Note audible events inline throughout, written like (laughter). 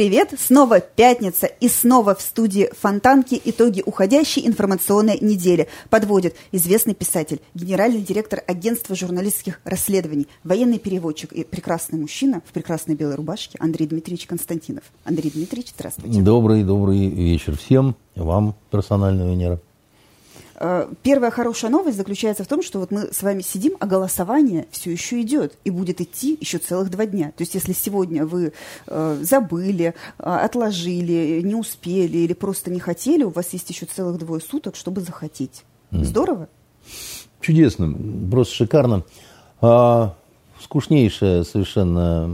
привет! Снова пятница и снова в студии Фонтанки итоги уходящей информационной недели подводит известный писатель, генеральный директор агентства журналистских расследований, военный переводчик и прекрасный мужчина в прекрасной белой рубашке Андрей Дмитриевич Константинов. Андрей Дмитриевич, здравствуйте. Добрый, добрый вечер всем, вам, персонально, Венера. Э, первая хорошая новость заключается в том, что вот мы с вами сидим, а голосование все еще идет и будет идти еще целых два дня. То есть если сегодня вы э, забыли, э, отложили, не успели или просто не хотели, у вас есть еще целых двое суток, чтобы захотеть. Mm. Здорово? Чудесно, просто шикарно. А, скучнейшая совершенно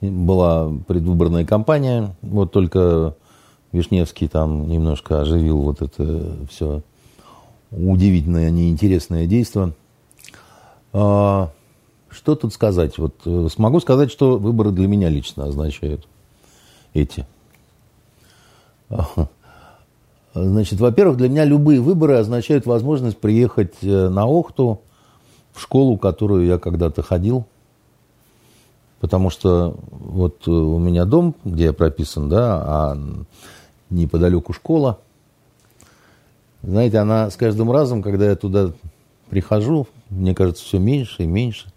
была предвыборная кампания. Вот только Вишневский там немножко оживил вот это все удивительное, неинтересное действие. А, что тут сказать? Вот э, смогу сказать, что выборы для меня лично означают эти. (laughs) Значит, во-первых, для меня любые выборы означают возможность приехать э, на Охту в школу, в которую я когда-то ходил. Потому что вот э, у меня дом, где я прописан, да, а неподалеку школа. Знаете, она с каждым разом, когда я туда прихожу, мне кажется, все меньше и меньше.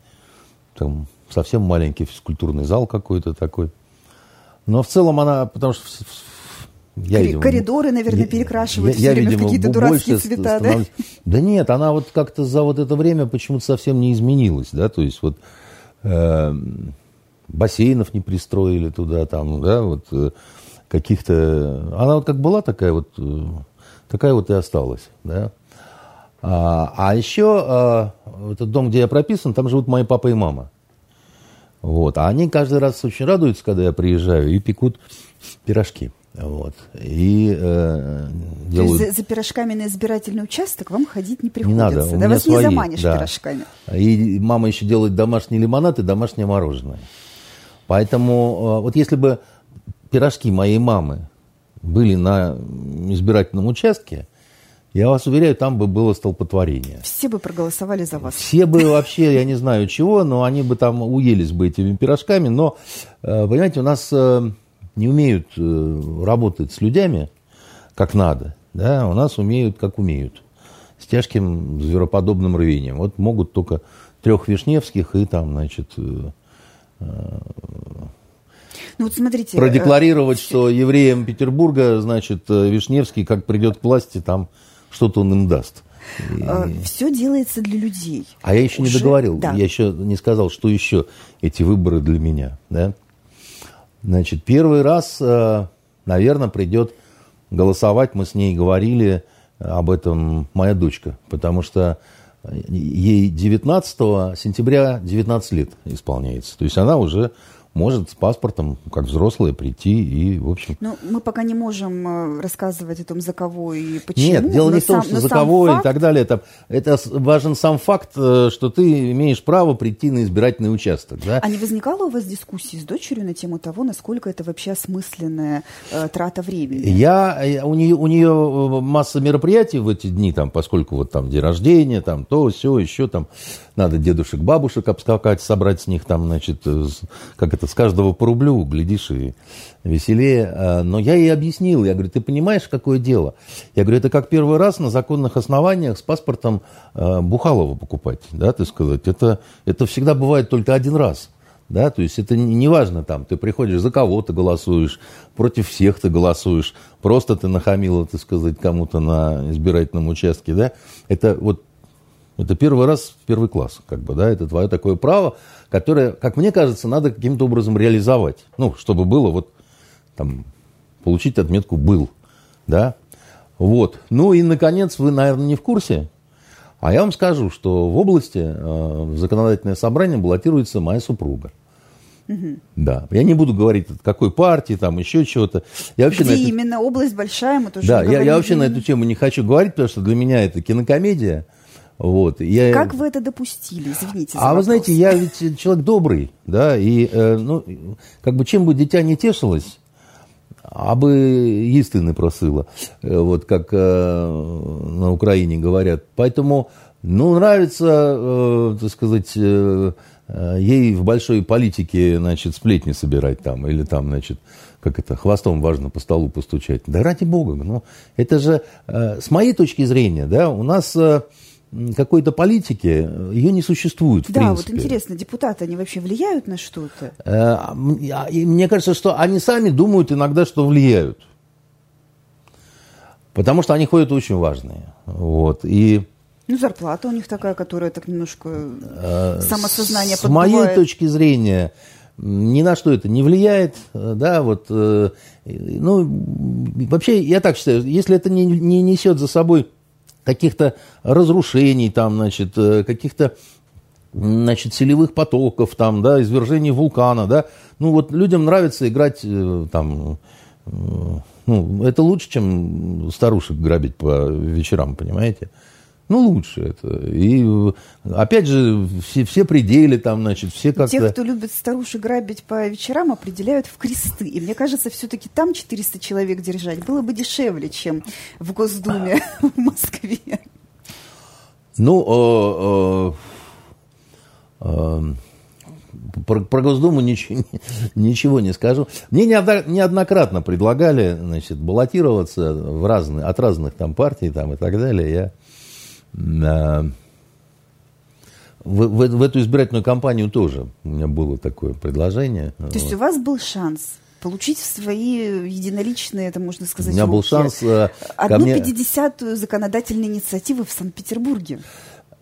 Там совсем маленький физкультурный зал какой-то такой. Но в целом она, потому что я, видимо, Коридоры, наверное, перекрашивают я, все я, видимо, в какие-то дурацкие цвета, да? Да нет, она вот как-то за вот это время почему-то совсем не изменилась, да, то есть вот э, бассейнов не пристроили туда, там, да, вот э, каких-то... Она вот как была такая вот, э, такая вот и осталась, да. А, а еще а, этот дом, где я прописан, там живут мои папа и мама. Вот. А они каждый раз очень радуются, когда я приезжаю, и пекут пирожки. Вот. И э, делают... То есть за, за пирожками на избирательный участок вам ходить не приходится? Не надо, да вас свои, не заманишь да. пирожками. И мама еще делает домашний лимонад и домашнее мороженое. Поэтому э, вот если бы пирожки моей мамы были на избирательном участке, я вас уверяю, там бы было столпотворение. Все бы проголосовали за вас. Все бы вообще, я не знаю чего, но они бы там уелись бы этими пирожками. Но, э, понимаете, у нас э, не умеют э, работать с людьми как надо. Да? У нас умеют как умеют. С тяжким звероподобным рвением. Вот могут только трех Вишневских и там, значит, ну вот смотрите. Продекларировать, э, что евреям Петербурга, значит, э, Вишневский, как придет к власти, там что-то он им даст. И... Э, Все делается для людей. А я еще Уже... не договорил. Да. Я еще не сказал, что еще эти выборы для меня. Да? Значит, первый раз, наверное, придет голосовать. Мы с ней говорили об этом моя дочка. Потому что ей 19 сентября 19 лет исполняется. То есть она уже может с паспортом, как взрослая, прийти и, в общем... Ну, мы пока не можем э, рассказывать о том, за кого и почему. Нет, дело не в том, что за кого факт... и так далее. Это, это важен сам факт, э, что ты имеешь право прийти на избирательный участок. Да? А не возникало у вас дискуссии с дочерью на тему того, насколько это вообще осмысленная э, трата времени? Я, э, у, нее, у нее масса мероприятий в эти дни, там, поскольку вот там день рождения, там то, все, еще там надо дедушек, бабушек обскакать, собрать с них там, значит, как это, с каждого по рублю, глядишь, и веселее. А, но я ей объяснил, я говорю, ты понимаешь, какое дело? Я говорю, это как первый раз на законных основаниях с паспортом а, Бухалова покупать, да, ты сказать. Это, это всегда бывает только один раз. Да, то есть это не важно там, ты приходишь, за кого ты голосуешь, против всех ты голосуешь, просто ты нахамила, так сказать, кому-то на избирательном участке, да, это вот это первый раз в первый класс, как бы, да, это твое такое право, которое, как мне кажется, надо каким-то образом реализовать. Ну, чтобы было вот, там, получить отметку «был», да. Вот. Ну и, наконец, вы, наверное, не в курсе, а я вам скажу, что в области э, в законодательное собрание баллотируется моя супруга. Угу. Да. Я не буду говорить, от какой партии, там еще чего-то. Я вообще Где эту... именно область большая, мы тоже Да, я, я вообще на эту тему не хочу говорить, потому что для меня это кинокомедия. Вот, я... Как вы это допустили? Извините. За а вопрос. вы знаете, я ведь человек добрый, да, и э, ну, как бы чем бы дитя не тешилось, аби истины просила, э, вот как э, на Украине говорят. Поэтому, ну, нравится, э, так сказать, э, э, ей в большой политике, значит, сплетни собирать там, или там, значит, как это, хвостом важно по столу постучать. Да ради бога, ну, это же, э, с моей точки зрения, да, у нас э, какой-то политики, ее не существует, в да, принципе. вот интересно, депутаты, они вообще влияют на что-то? Э, мне кажется, что они сами думают иногда, что влияют. Потому что они ходят очень важные. Вот. И ну, зарплата у них такая, которая так немножко э, самосознание С подбивает. моей точки зрения, ни на что это не влияет, да, вот, э, ну, вообще, я так считаю, если это не, не несет за собой каких-то разрушений, там, значит, э, каких-то, значит, селевых потоков, там, да, извержений вулкана, да, ну, вот людям нравится играть, там, ну, это лучше, чем старушек грабить по вечерам, понимаете? Ну, лучше это. И опять же, все, все пределы там, значит, все как-то... Тех, кто любит старушек грабить по вечерам, определяют в кресты. И мне кажется, все-таки там 400 человек держать было бы дешевле, чем в Госдуме (laughs) в Москве. Ну, э, э, про, про Госдуму ничего, (laughs) ничего не скажу. Мне неоднократно предлагали, значит, баллотироваться в разные, от разных там партий там, и так далее. Я в, в, в эту избирательную кампанию тоже у меня было такое предложение. То есть у вас был шанс получить в свои единоличные, это можно сказать, У меня руки, был шанс... Э, одну мне... 50-ю законодательной инициативы в Санкт-Петербурге.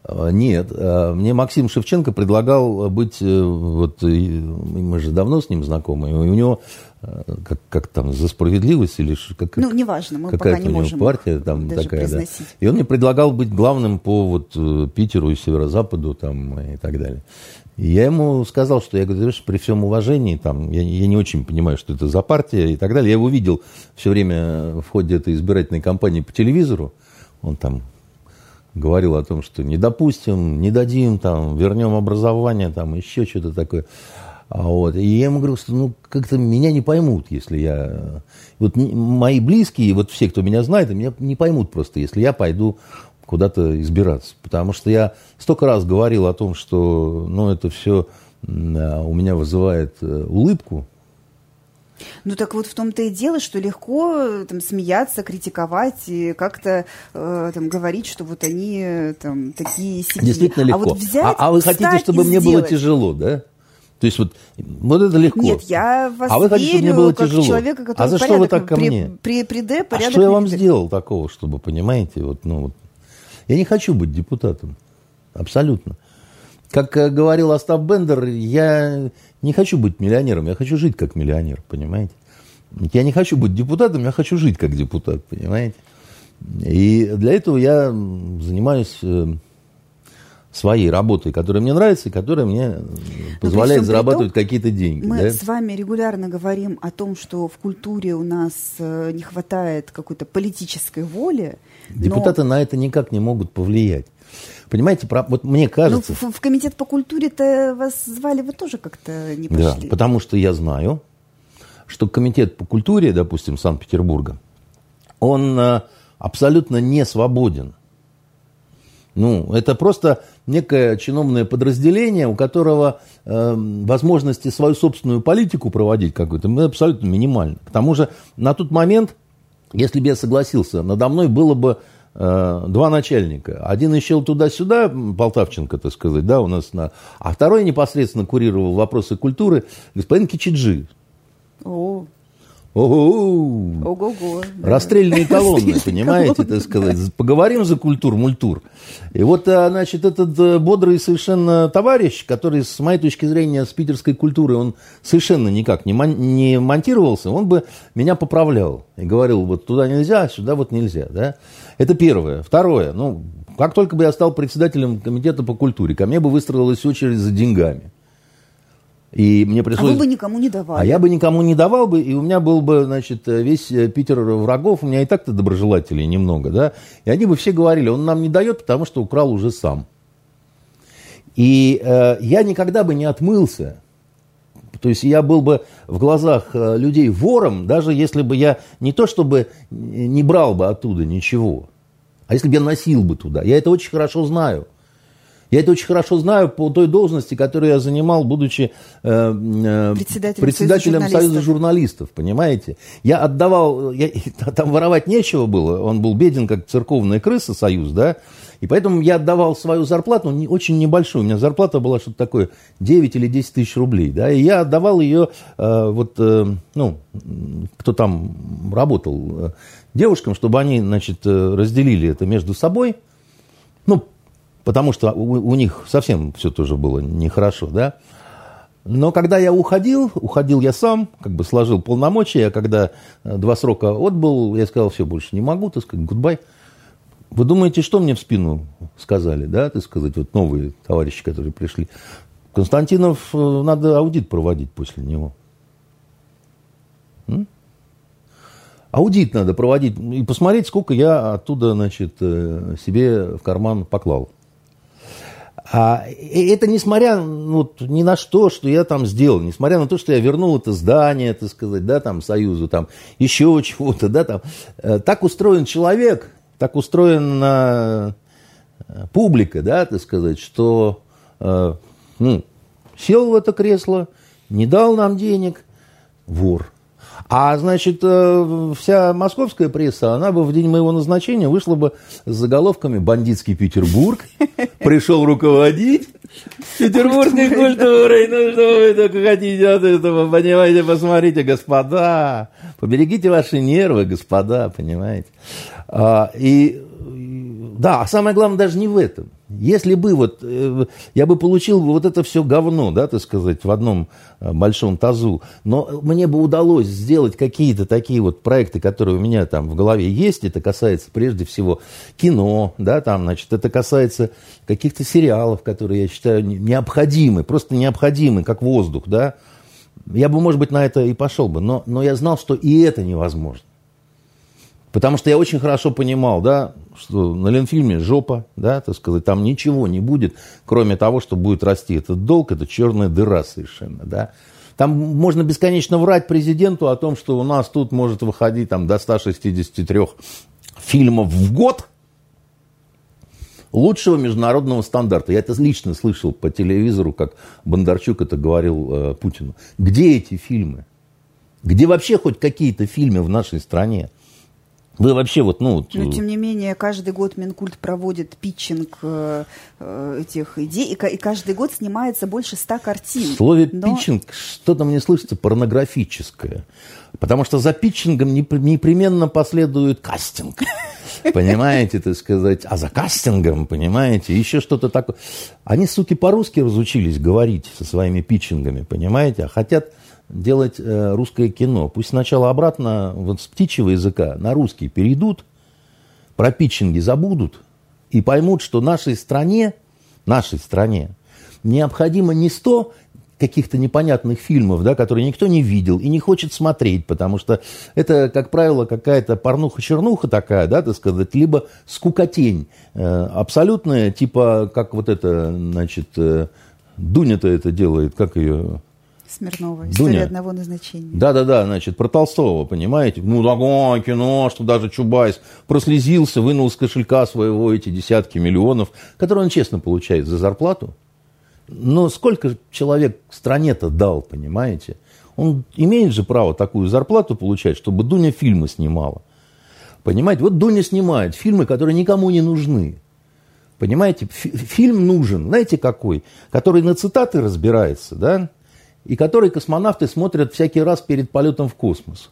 Э, нет, э, мне Максим Шевченко предлагал быть, вот мы же давно с ним знакомы, и у него как, как там, за справедливость или как, Ну, неважно, мы какая пока не можем партия там такая, да. И он мне предлагал быть главным по вот э, Питеру и Северо-Западу там и так далее. И я ему сказал, что я говорю, при всем уважении, там, я, я не очень понимаю, что это за партия и так далее. Я его видел все время в ходе этой избирательной кампании по телевизору. Он там говорил о том, что не допустим, не дадим, там, вернем образование, там, еще что-то такое. А вот. И я ему говорю, что ну, как-то меня не поймут, если я... Вот мои близкие, вот все, кто меня знает, меня не поймут просто, если я пойду куда-то избираться. Потому что я столько раз говорил о том, что ну, это все а, у меня вызывает э, улыбку, ну так вот в том-то и дело, что легко там смеяться, критиковать и как-то э, там говорить, что вот они там такие сидят. Действительно легко. А, вот взять, а, а вы хотите, чтобы мне было тяжело, да? То есть вот, вот это легко. Нет, я вас а вы хотите, чтобы мне было как тяжело. человека, который а за что вы так ко при, мне? При, при, при а что я вам сделал такого, чтобы, понимаете, вот, ну, вот. Я не хочу быть депутатом. Абсолютно. Как э, говорил Остап Бендер, я не хочу быть миллионером, я хочу жить как миллионер, понимаете? Я не хочу быть депутатом, я хочу жить как депутат, понимаете? И для этого я занимаюсь э, своей работой, которая мне нравится и которая мне э, позволяет зарабатывать какие-то деньги. Мы да? с вами регулярно говорим о том, что в культуре у нас э, не хватает какой-то политической воли. Депутаты но... на это никак не могут повлиять. Понимаете, про, вот мне кажется... Ну, в, в комитет по культуре-то вас звали, вы тоже как-то не пошли. Да, потому что я знаю, что комитет по культуре, допустим, Санкт-Петербурга, он э, абсолютно не свободен. Ну, это просто некое чиновное подразделение, у которого э, возможности свою собственную политику проводить какую-то абсолютно минимальны. К тому же на тот момент, если бы я согласился, надо мной было бы э, два начальника. Один ищел туда-сюда, Полтавченко, так сказать, да, у нас, на... а второй непосредственно курировал вопросы культуры, господин Кичиджи. О. Ого-го. Ого-го. Расстрельные (laughs) колонны, понимаете, так сказать. Поговорим за культур, мультур. И вот, а, значит, этот э, бодрый совершенно товарищ, который, с моей точки зрения, с питерской культуры, он совершенно никак не, мон- не монтировался, он бы меня поправлял. И говорил, вот туда нельзя, сюда вот нельзя, да. Это первое. Второе, ну, как только бы я стал председателем комитета по культуре, ко мне бы выстроилась очередь за деньгами. И мне пришлось... А вы бы никому не давали. А я бы никому не давал бы, и у меня был бы, значит, весь э, Питер врагов, у меня и так-то доброжелателей немного, да, и они бы все говорили, он нам не дает, потому что украл уже сам. И э, я никогда бы не отмылся, то есть я был бы в глазах э, людей вором, даже если бы я не то чтобы не брал бы оттуда ничего, а если бы я носил бы туда. Я это очень хорошо знаю. Я это очень хорошо знаю по той должности, которую я занимал, будучи э, э, председателем, председателем Союза, журналистов. Союза журналистов, понимаете? Я отдавал, я, (laughs) там воровать нечего было, он был беден, как церковная крыса, Союз, да, и поэтому я отдавал свою зарплату, не, очень небольшую, у меня зарплата была что-то такое 9 или 10 тысяч рублей, да, и я отдавал ее, э, вот, э, ну, кто там работал, э, девушкам, чтобы они, значит, э, разделили это между собой, ну, потому что у, у них совсем все тоже было нехорошо, да. Но когда я уходил, уходил я сам, как бы сложил полномочия, когда э, два срока отбыл, я сказал, все, больше не могу, так сказать, гудбай. Вы думаете, что мне в спину сказали, да, так сказать, вот новые товарищи, которые пришли? Константинов, э, надо аудит проводить после него. М? Аудит надо проводить и посмотреть, сколько я оттуда, значит, э, себе в карман поклал. А это несмотря ну, ни на что, что я там сделал, несмотря на то, что я вернул это здание, так сказать, да, там, Союзу, там, еще чего-то, да, там. Э, так устроен человек, так устроена э, публика, да, так сказать, что, э, ну, сел в это кресло, не дал нам денег, вор – а, значит, э, вся московская пресса, она бы в день моего назначения вышла бы с заголовками «Бандитский Петербург», «Пришел руководить», Петербургской культурой, ну что вы только хотите от этого, понимаете, посмотрите, господа, поберегите ваши нервы, господа, понимаете. А, и да, а самое главное даже не в этом. Если бы вот, э, я бы получил вот это все говно, да, так сказать, в одном э, большом тазу, но мне бы удалось сделать какие-то такие вот проекты, которые у меня там в голове есть, это касается прежде всего кино, да, там, значит, это касается каких-то сериалов, которые я считаю необходимы, просто необходимы, как воздух, да, я бы, может быть, на это и пошел бы, но, но я знал, что и это невозможно. Потому что я очень хорошо понимал, да, что на Ленфильме жопа, да, так сказать, там ничего не будет, кроме того, что будет расти этот долг, это черная дыра совершенно, да. Там можно бесконечно врать президенту о том, что у нас тут может выходить там, до 163 фильмов в год лучшего международного стандарта. Я это лично слышал по телевизору, как Бондарчук это говорил э, Путину. Где эти фильмы? Где вообще хоть какие-то фильмы в нашей стране? Вы вообще вот, ну... Но, тем не менее, каждый год Минкульт проводит питчинг э, э этих идей, и, и каждый год снимается больше ста картин. В слове но... питчинг что-то мне слышится порнографическое. Потому что за питчингом непременно последует кастинг. (laughs) Понимаете, так сказать. А за кастингом, понимаете, еще что-то такое. Они, суки, по-русски разучились говорить со своими питчингами, понимаете, а хотят делать э, русское кино. Пусть сначала обратно вот с птичьего языка на русский перейдут, про питчинги забудут и поймут, что нашей стране, нашей стране необходимо не сто каких-то непонятных фильмов, да, которые никто не видел и не хочет смотреть, потому что это, как правило, какая-то порнуха-чернуха такая, да, так сказать, либо скукотень э, абсолютная, типа, как вот это, значит, э, Дуня-то это делает, как ее Смирнова. История Дуня. одного назначения. Да-да-да, значит, про Толстого, понимаете? Ну, такое кино, что даже Чубайс прослезился, вынул из кошелька своего эти десятки миллионов, которые он честно получает за зарплату. Но сколько человек стране-то дал, понимаете? Он имеет же право такую зарплату получать, чтобы Дуня фильмы снимала. Понимаете? Вот Дуня снимает фильмы, которые никому не нужны. Понимаете? Фильм нужен, знаете какой? Который на цитаты разбирается, да? И который космонавты смотрят всякий раз перед полетом в космос.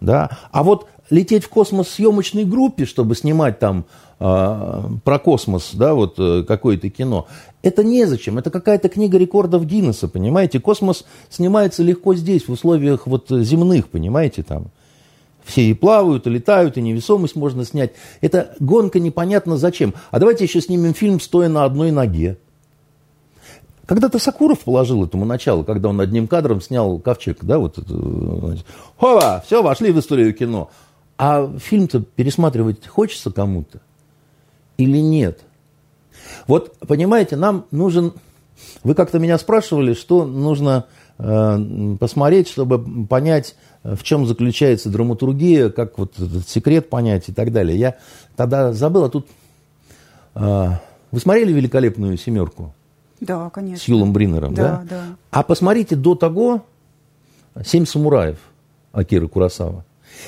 Да? А вот лететь в космос в съемочной группе, чтобы снимать там э, про космос, да, вот э, какое-то кино, это незачем. Это какая-то книга рекордов Гиннесса, понимаете? Космос снимается легко здесь, в условиях вот земных, понимаете, там. Все и плавают, и летают, и невесомость можно снять. Это гонка непонятно зачем. А давайте еще снимем фильм «Стоя на одной ноге». Когда-то Сокуров положил этому начало, когда он одним кадром снял ковчег, да, вот это, хова, все, вошли в историю кино. А фильм-то пересматривать хочется кому-то или нет? Вот, понимаете, нам нужен... Вы как-то меня спрашивали, что нужно э, посмотреть, чтобы понять, в чем заключается драматургия, как вот этот секрет понять и так далее. Я тогда забыл, а тут э, Вы смотрели «Великолепную семерку»? Да, конечно. С Юлом Бринером, да? Да, да. А посмотрите до того «Семь самураев» Акиры Курасава.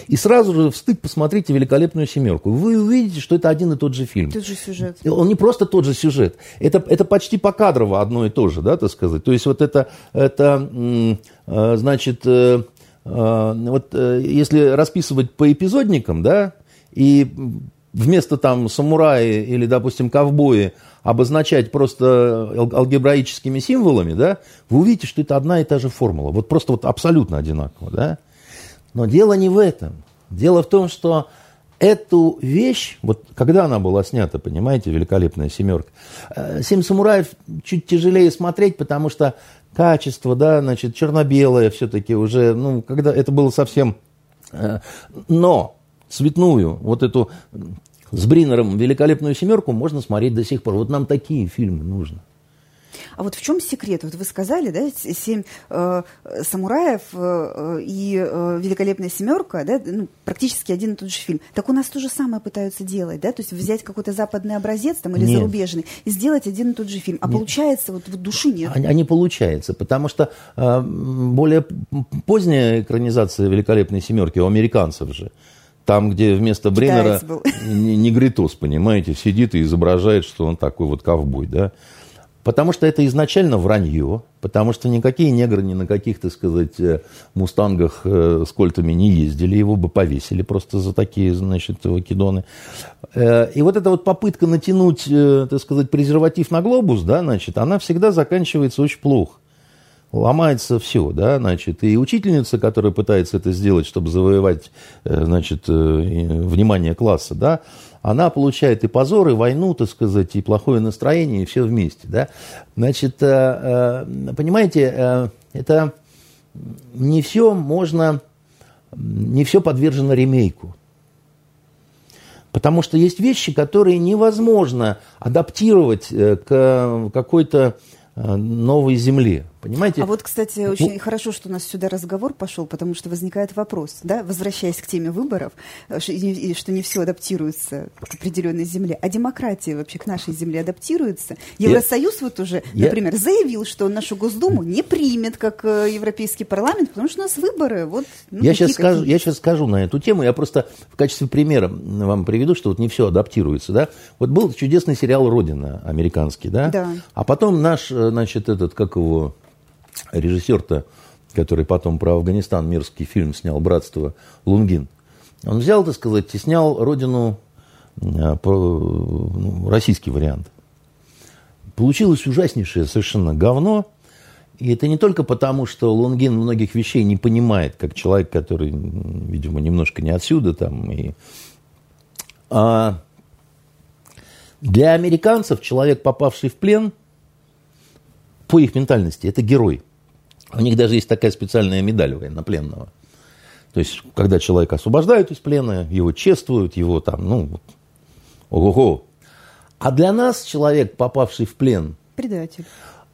И сразу же в стык посмотрите «Великолепную семерку». Вы увидите, что это один и тот же фильм. Тот же сюжет. Он не просто тот же сюжет. Это, это почти покадрово одно и то же, да, так сказать. То есть вот это, это э, значит, э, э, вот если расписывать по эпизодникам, да, и вместо там самураи или, допустим, ковбои обозначать просто алгебраическими символами, да, вы увидите, что это одна и та же формула. Вот просто вот абсолютно одинаково, да. Но дело не в этом. Дело в том, что эту вещь, вот когда она была снята, понимаете, великолепная семерка, э, «Семь самураев» чуть тяжелее смотреть, потому что качество, да, значит, черно-белое все-таки уже, ну, когда это было совсем... Э, но цветную, вот эту с Бринером великолепную семерку можно смотреть до сих пор. Вот нам такие фильмы нужны. А вот в чем секрет? Вот вы сказали, да, семь э, самураев э, и э, великолепная семерка, да, ну, практически один и тот же фильм. Так у нас то же самое пытаются делать, да, то есть взять какой-то западный образец там или нет. зарубежный и сделать один и тот же фильм. А нет. получается вот, вот души нет. А, а не получается, потому что э, более поздняя экранизация великолепной семерки у американцев же. Там, где вместо Бреннера (laughs) негритос, понимаете, сидит и изображает, что он такой вот ковбой, да. Потому что это изначально вранье, потому что никакие негры ни на каких, так сказать, э, мустангах э, с кольтами не ездили, его бы повесили просто за такие, значит, вакидоны. Э, и вот эта вот попытка натянуть, так сказать, презерватив на глобус, да, значит, она всегда заканчивается очень плохо. Ломается все, да, значит, и учительница, которая пытается это сделать, чтобы завоевать, значит, внимание класса, да, она получает и позор, и войну, так сказать, и плохое настроение, и все вместе. Да? Значит, э, э, понимаете, э, это не все можно, не все подвержено ремейку. Потому что есть вещи, которые невозможно адаптировать к какой-то новой земле. Понимаете? А вот, кстати, очень ну, хорошо, что у нас сюда разговор пошел, потому что возникает вопрос, да, возвращаясь к теме выборов, э, что не все адаптируется к определенной земле, а демократия вообще к нашей земле адаптируется. Евросоюз я, вот уже, например, я, заявил, что он нашу Госдуму не примет как э, Европейский парламент, потому что у нас выборы. Вот, ну, я, сейчас скажу, я сейчас скажу на эту тему, я просто в качестве примера вам приведу, что вот не все адаптируется, да. Вот был чудесный сериал «Родина» американский, да, да. а потом наш, э, значит, этот, как его режиссер-то, который потом про Афганистан мирский фильм снял «Братство», Лунгин, он взял, так сказать, и снял «Родину», э, ну, российский вариант. Получилось ужаснейшее совершенно говно, и это не только потому, что Лунгин многих вещей не понимает, как человек, который, видимо, немножко не отсюда там, и... а для американцев человек, попавший в плен, по их ментальности, это герой. У них даже есть такая специальная медаль военнопленного. То есть, когда человека освобождают из плена, его чествуют, его там, ну, ого-го. А для нас человек, попавший в плен... Предатель.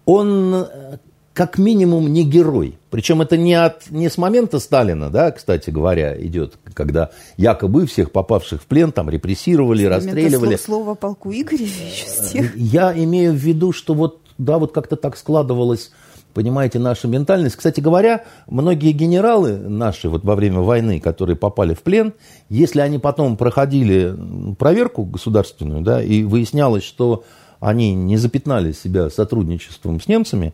Он э, как минимум не герой. Причем это не, от, не с момента Сталина, да, кстати говоря, идет, когда якобы всех попавших в плен там репрессировали, с расстреливали. Слово полку Игоревича. (laughs) Я имею в виду, что вот, да, вот как-то так складывалось понимаете, наша ментальность. Кстати говоря, многие генералы наши вот во время войны, которые попали в плен, если они потом проходили проверку государственную, да, и выяснялось, что они не запятнали себя сотрудничеством с немцами,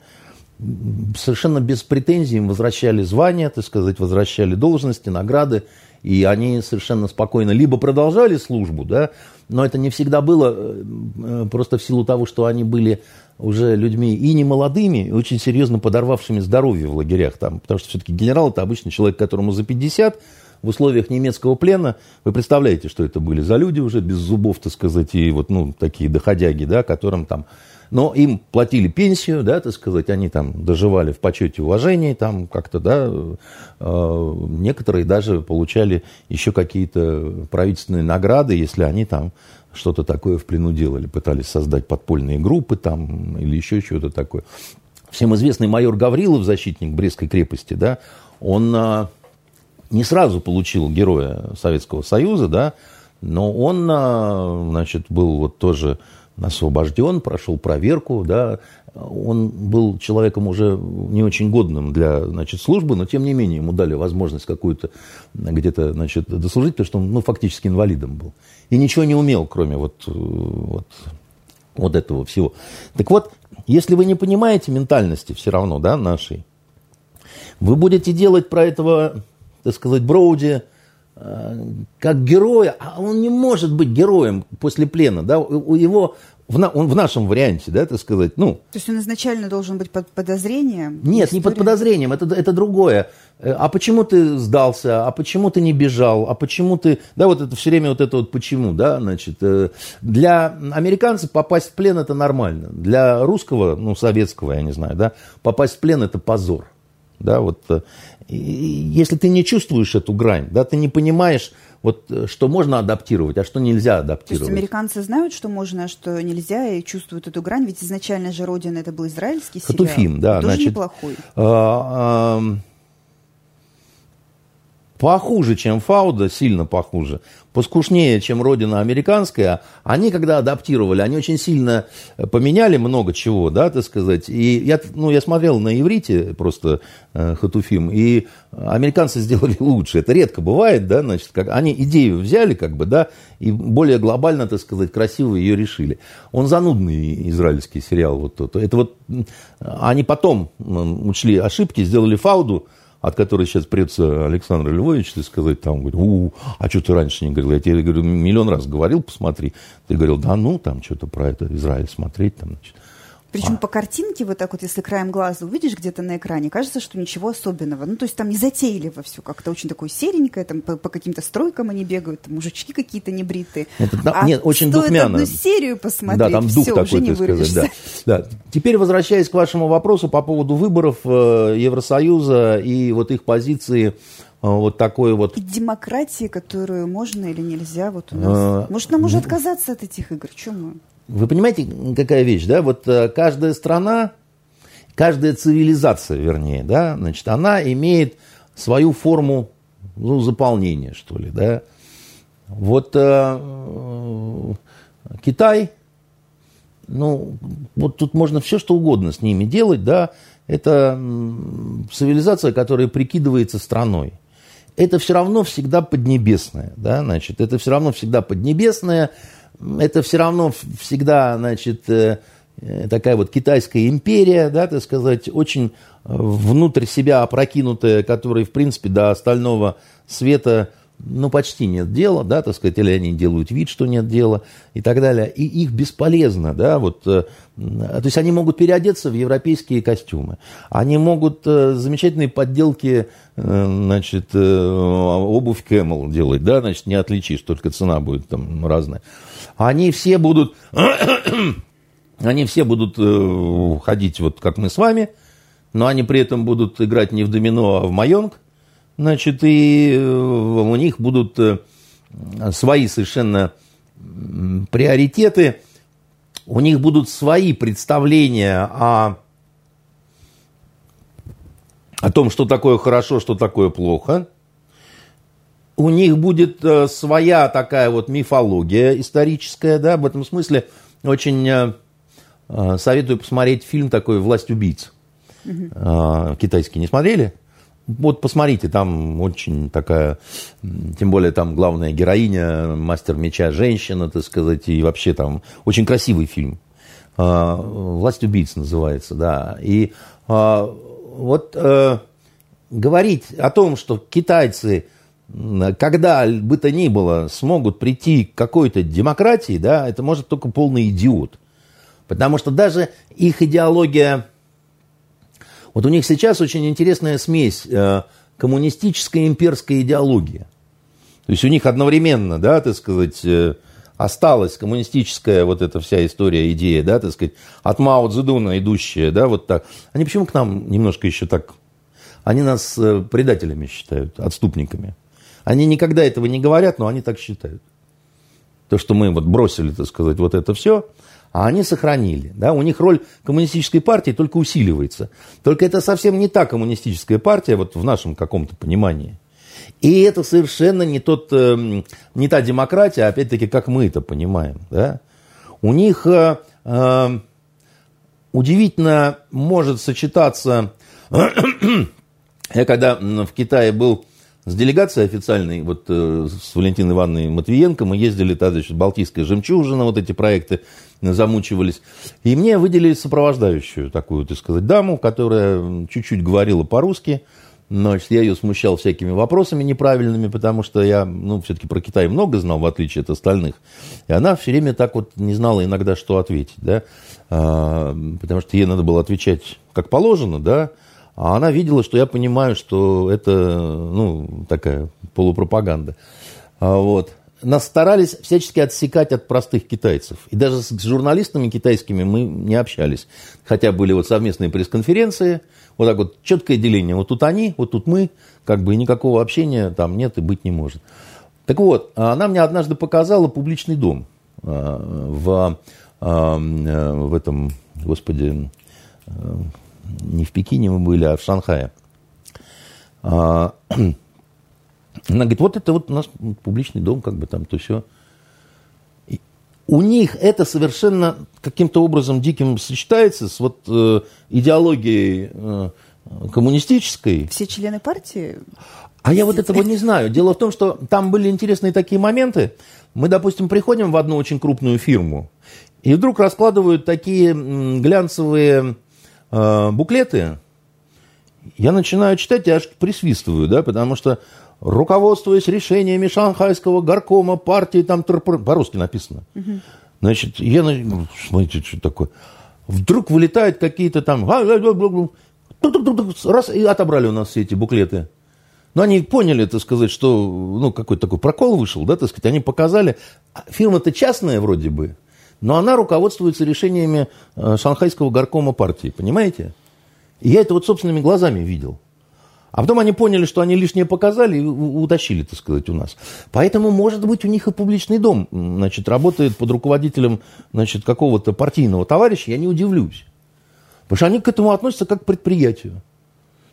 совершенно без претензий им возвращали звания, так сказать, возвращали должности, награды, и они совершенно спокойно либо продолжали службу, да, но это не всегда было э, э, просто в силу того, что они были уже людьми и не молодыми, и очень серьезно подорвавшими здоровье в лагерях там, потому что все-таки генерал это обычно человек, которому за 50, в условиях немецкого плена, вы представляете, что это были за люди уже без зубов, так сказать, и вот, ну, такие доходяги, да, которым там. Но им платили пенсию, да, так сказать, они там доживали в почете уважении, там как-то, да, э, некоторые даже получали еще какие-то правительственные награды, если они там что-то такое в плену делали, пытались создать подпольные группы там или еще что-то такое. Всем известный майор Гаврилов, защитник Брестской крепости, да, он а, не сразу получил героя Советского Союза, да, но он, а, значит, был вот тоже освобожден, прошел проверку, да, он был человеком уже не очень годным для значит, службы, но тем не менее ему дали возможность какую-то где-то значит, дослужить, потому что он ну, фактически инвалидом был. И ничего не умел, кроме вот, вот, вот этого всего. Так вот, если вы не понимаете ментальности все равно да, нашей, вы будете делать про этого, так сказать, Броуди э, как героя, а он не может быть героем после плена, да, у его в, на, он в нашем варианте, да, так сказать, ну... То есть он изначально должен быть под подозрением? Нет, история... не под подозрением, это, это другое. Э, а почему ты сдался, а почему ты не бежал, а почему ты... Да, вот это все время вот это вот почему, да, значит. Э, для американцев попасть в плен это нормально. Для русского, ну, советского, я не знаю, да, попасть в плен это позор. Да, вот э, если ты не чувствуешь эту грань, да, ты не понимаешь, вот э, что можно адаптировать, а что нельзя адаптировать. То есть американцы знают, что можно, а что нельзя, и чувствуют эту грань, ведь изначально же Родина это был израильский сериал. Хатуфим, да. Тоже значит, неплохой. А, а, похуже, чем Фауда, сильно похуже, поскушнее, чем родина американская, они, когда адаптировали, они очень сильно поменяли много чего, да, так сказать. И я, ну, я смотрел на иврите просто э, Хатуфим, и американцы (laughs) сделали лучше. Это редко бывает, да, значит, как, они идею взяли, как бы, да, и более глобально, так сказать, красиво ее решили. Он занудный израильский сериал, вот тот. Это вот, они потом учли ошибки, сделали Фауду, от которой сейчас придется Александр Львович, ты сказать, там, говорит, у, а что ты раньше не говорил? Я тебе говорю, миллион раз говорил, посмотри. Ты говорил, да ну, там что-то про это Израиль смотреть, там, значит. Причем а. по картинке, вот так вот, если краем глаза увидишь где-то на экране, кажется, что ничего особенного. Ну, то есть там не затейливо все как-то очень такое серенькое, там по, по каким-то стройкам они бегают, там мужички какие-то небритые. Это, а нет, очень духмяно. одну серию посмотреть, да, там дух все, такой, уже не сказать, да. да. Теперь, возвращаясь к вашему вопросу по поводу выборов э, Евросоюза и вот их позиции э, вот такой вот... И демократии, которую можно или нельзя вот у нас. А, Может, нам уже ну, отказаться от этих игр? Чем мы? Вы понимаете, какая вещь, да? Вот э, каждая страна, каждая цивилизация, вернее, да, значит, она имеет свою форму ну, заполнения, что ли, да. Вот э, Китай, ну, вот тут можно все, что угодно с ними делать, да, это цивилизация, которая прикидывается страной. Это все равно всегда поднебесное, да, значит, это все равно всегда поднебесное, это все равно всегда, значит, э, э, такая вот китайская империя, да, так сказать, очень э, внутрь себя опрокинутая, которая, в принципе, до остального света ну, почти нет дела, да, так сказать, или они делают вид, что нет дела и так далее. И их бесполезно, да, вот, то есть они могут переодеться в европейские костюмы, они могут замечательные подделки, значит, обувь Camel делать, да, значит, не отличишь, только цена будет там разная они все будут, (clears throat) они все будут э, ходить вот как мы с вами, но они при этом будут играть не в домино, а в майонг, значит, и э, у них будут э, свои совершенно приоритеты, у них будут свои представления о, о том, что такое хорошо, что такое плохо – у них будет э, своя такая вот мифология историческая, да, в этом смысле очень э, э, советую посмотреть фильм такой «Власть убийц». Угу. Китайский не смотрели? Вот посмотрите, там очень такая, тем более там главная героиня, мастер меча, женщина, так сказать, и вообще там очень красивый фильм. «Власть убийц» называется, да. И вот говорить о том, что китайцы – когда бы то ни было смогут прийти к какой-то демократии, да, это может только полный идиот. Потому что даже их идеология... Вот у них сейчас очень интересная смесь э, коммунистической и имперской идеологии. То есть у них одновременно, да, так сказать, э, осталась коммунистическая вот эта вся история, идея, да, так сказать, от Мао Цзэдуна идущая, да, вот так. Они почему к нам немножко еще так... Они нас э, предателями считают, отступниками. Они никогда этого не говорят, но они так считают. То, что мы вот бросили, так сказать, вот это все, а они сохранили. Да? У них роль коммунистической партии только усиливается. Только это совсем не та коммунистическая партия, вот в нашем каком-то понимании. И это совершенно не, тот, эм, не та демократия, опять-таки, как мы это понимаем. Да? У них э, э, удивительно может сочетаться... (clears throat) Я когда в Китае был с делегацией официальной, вот э, с Валентиной Ивановной Матвиенко, мы ездили тогда, значит, Балтийская жемчужина, вот эти проекты замучивались. И мне выделили сопровождающую такую, так сказать, даму, которая чуть-чуть говорила по-русски. Значит, я ее смущал всякими вопросами неправильными, потому что я, ну, все-таки про Китай много знал, в отличие от остальных. И она все время так вот не знала иногда, что ответить, да, а, потому что ей надо было отвечать как положено, да, а она видела, что я понимаю, что это, ну, такая полупропаганда. А вот. Нас старались всячески отсекать от простых китайцев. И даже с журналистами китайскими мы не общались. Хотя были вот совместные пресс-конференции, вот так вот четкое деление. Вот тут они, вот тут мы, как бы и никакого общения там нет и быть не может. Так вот, она мне однажды показала публичный дом а, в, а, в этом, господи, не в Пекине мы были, а в Шанхае. А, (clears throat) она говорит, вот это вот у нас публичный дом, как бы там то все. У них это совершенно каким-то образом диким сочетается с вот э, идеологией э, коммунистической. Все члены партии? А я вот этого не знаю. Дело в том, что там были интересные такие моменты. Мы, допустим, приходим в одну очень крупную фирму, и вдруг раскладывают такие глянцевые э, буклеты, я начинаю читать и аж присвистываю, да, потому что руководствуясь решениями шанхайского горкома партии, там по-русски написано. Угу. Значит, я, смотрите, что такое. Вдруг вылетают какие-то там... Раз, и отобрали у нас все эти буклеты. Но они поняли, так сказать, что ну, какой-то такой прокол вышел, да, так сказать, они показали. Фирма-то частная вроде бы, но она руководствуется решениями э, шанхайского горкома партии, понимаете? И я это вот собственными глазами видел. А потом они поняли, что они лишнее показали и утащили, так сказать, у нас. Поэтому, может быть, у них и публичный дом, значит, работает под руководителем, значит, какого-то партийного товарища, я не удивлюсь. Потому что они к этому относятся как к предприятию.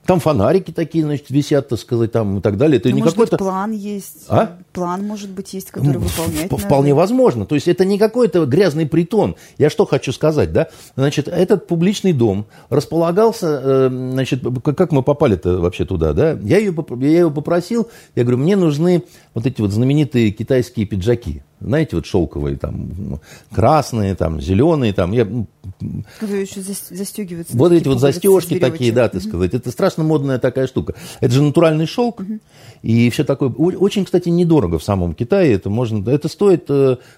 Там фонарики такие, значит, висят, так сказать, там и так далее. Это ну, не может какой-то... быть, план есть. А? План, может быть, есть, который ну, выполнять Вполне надо. возможно. То есть это не какой-то грязный притон. Я что хочу сказать, да? Значит, этот публичный дом располагался, э, значит, как мы попали-то вообще туда, да? Я ее, я ее попросил, я говорю, мне нужны вот эти вот знаменитые китайские пиджаки знаете, вот шелковые, там, красные, там, зеленые, там, я... Которые еще застегиваются. Вот эти вот застежки такие, да, ты сказать. Это страшно модная такая штука. Это же натуральный шелк, и все такое. Очень, кстати, недорого в самом Китае. Это можно, это стоит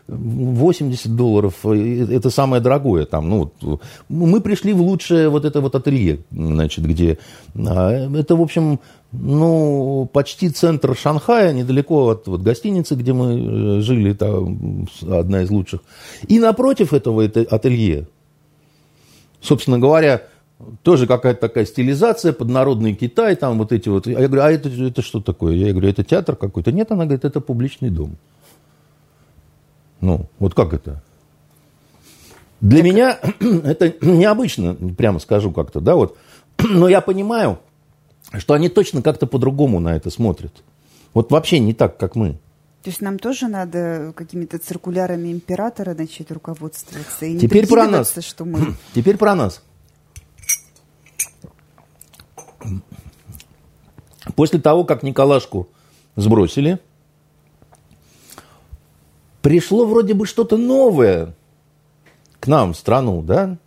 80 э, долларов, это самое дорогое там. Ну, вот. мы пришли в лучшее вот это вот ателье, значит, где... А, это, в общем, ну, почти центр Шанхая, недалеко от вот, гостиницы, где мы э, жили, там одна из лучших. И напротив этого это ателье, собственно говоря, тоже какая-то такая стилизация, поднародный Китай, там вот эти вот. Я говорю, а это, это что такое? Я говорю, это театр какой-то? Нет, она говорит, это публичный дом. Ну, вот как это? Для так... меня (clears throat) это необычно, прямо скажу как-то, да, вот. (clears throat) Но я понимаю, что они точно как-то по-другому на это смотрят. Вот вообще не так, как мы. То есть нам тоже надо какими-то циркулярами императора начать руководствоваться и не Теперь про нас. что мы... Теперь про нас. После того, как Николашку сбросили, пришло вроде бы что-то новое к нам в страну, да?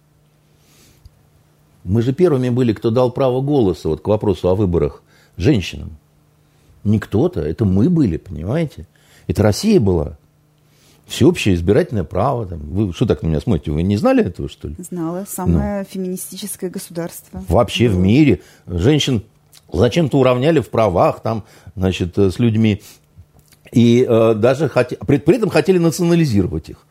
Мы же первыми были, кто дал право голоса вот к вопросу о выборах женщинам. Не кто-то, это мы были, понимаете? Это Россия была. Всеобщее избирательное право. Там. Вы что так на меня смотрите? Вы не знали этого, что ли? Знала. Самое ну. феминистическое государство. Вообще было. в мире. Женщин зачем-то уравняли в правах там, значит, с людьми. И э, даже хоти... при, при этом хотели национализировать их.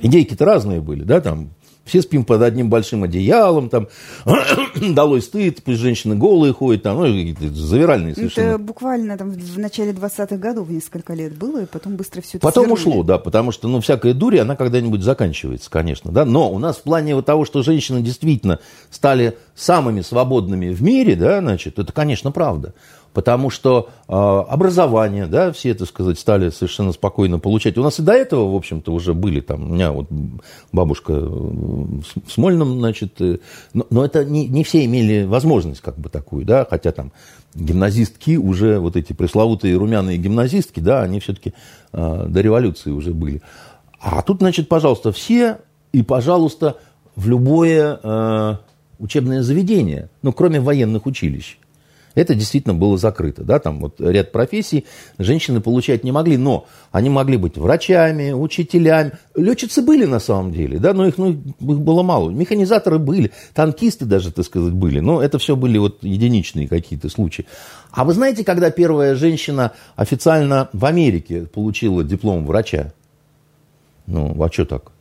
Идейки-то разные были, да, там все спим под одним большим одеялом, там, (clears throat) долой стыд, пусть женщины голые ходят, там, ну, завиральные совершенно. Это буквально там в начале 20-х годов несколько лет было, и потом быстро все это Потом свернули. ушло, да, потому что, ну, всякая дурь, она когда-нибудь заканчивается, конечно, да, но у нас в плане вот того, что женщины действительно стали самыми свободными в мире, да, значит, это, конечно, правда. Потому что э, образование, да, все, это сказать, стали совершенно спокойно получать. У нас и до этого, в общем-то, уже были там, у меня вот бабушка в Смольном, значит, э, но, но это не, не все имели возможность как бы такую, да, хотя там гимназистки уже, вот эти пресловутые румяные гимназистки, да, они все-таки э, до революции уже были. А тут, значит, пожалуйста, все и, пожалуйста, в любое э, учебное заведение, ну, кроме военных училищ. Это действительно было закрыто. Да? Там вот ряд профессий женщины получать не могли, но они могли быть врачами, учителями. Летчицы были на самом деле, да? но их, ну, их было мало. Механизаторы были, танкисты даже, так сказать, были. Но это все были вот единичные какие-то случаи. А вы знаете, когда первая женщина официально в Америке получила диплом врача? Ну, а что так?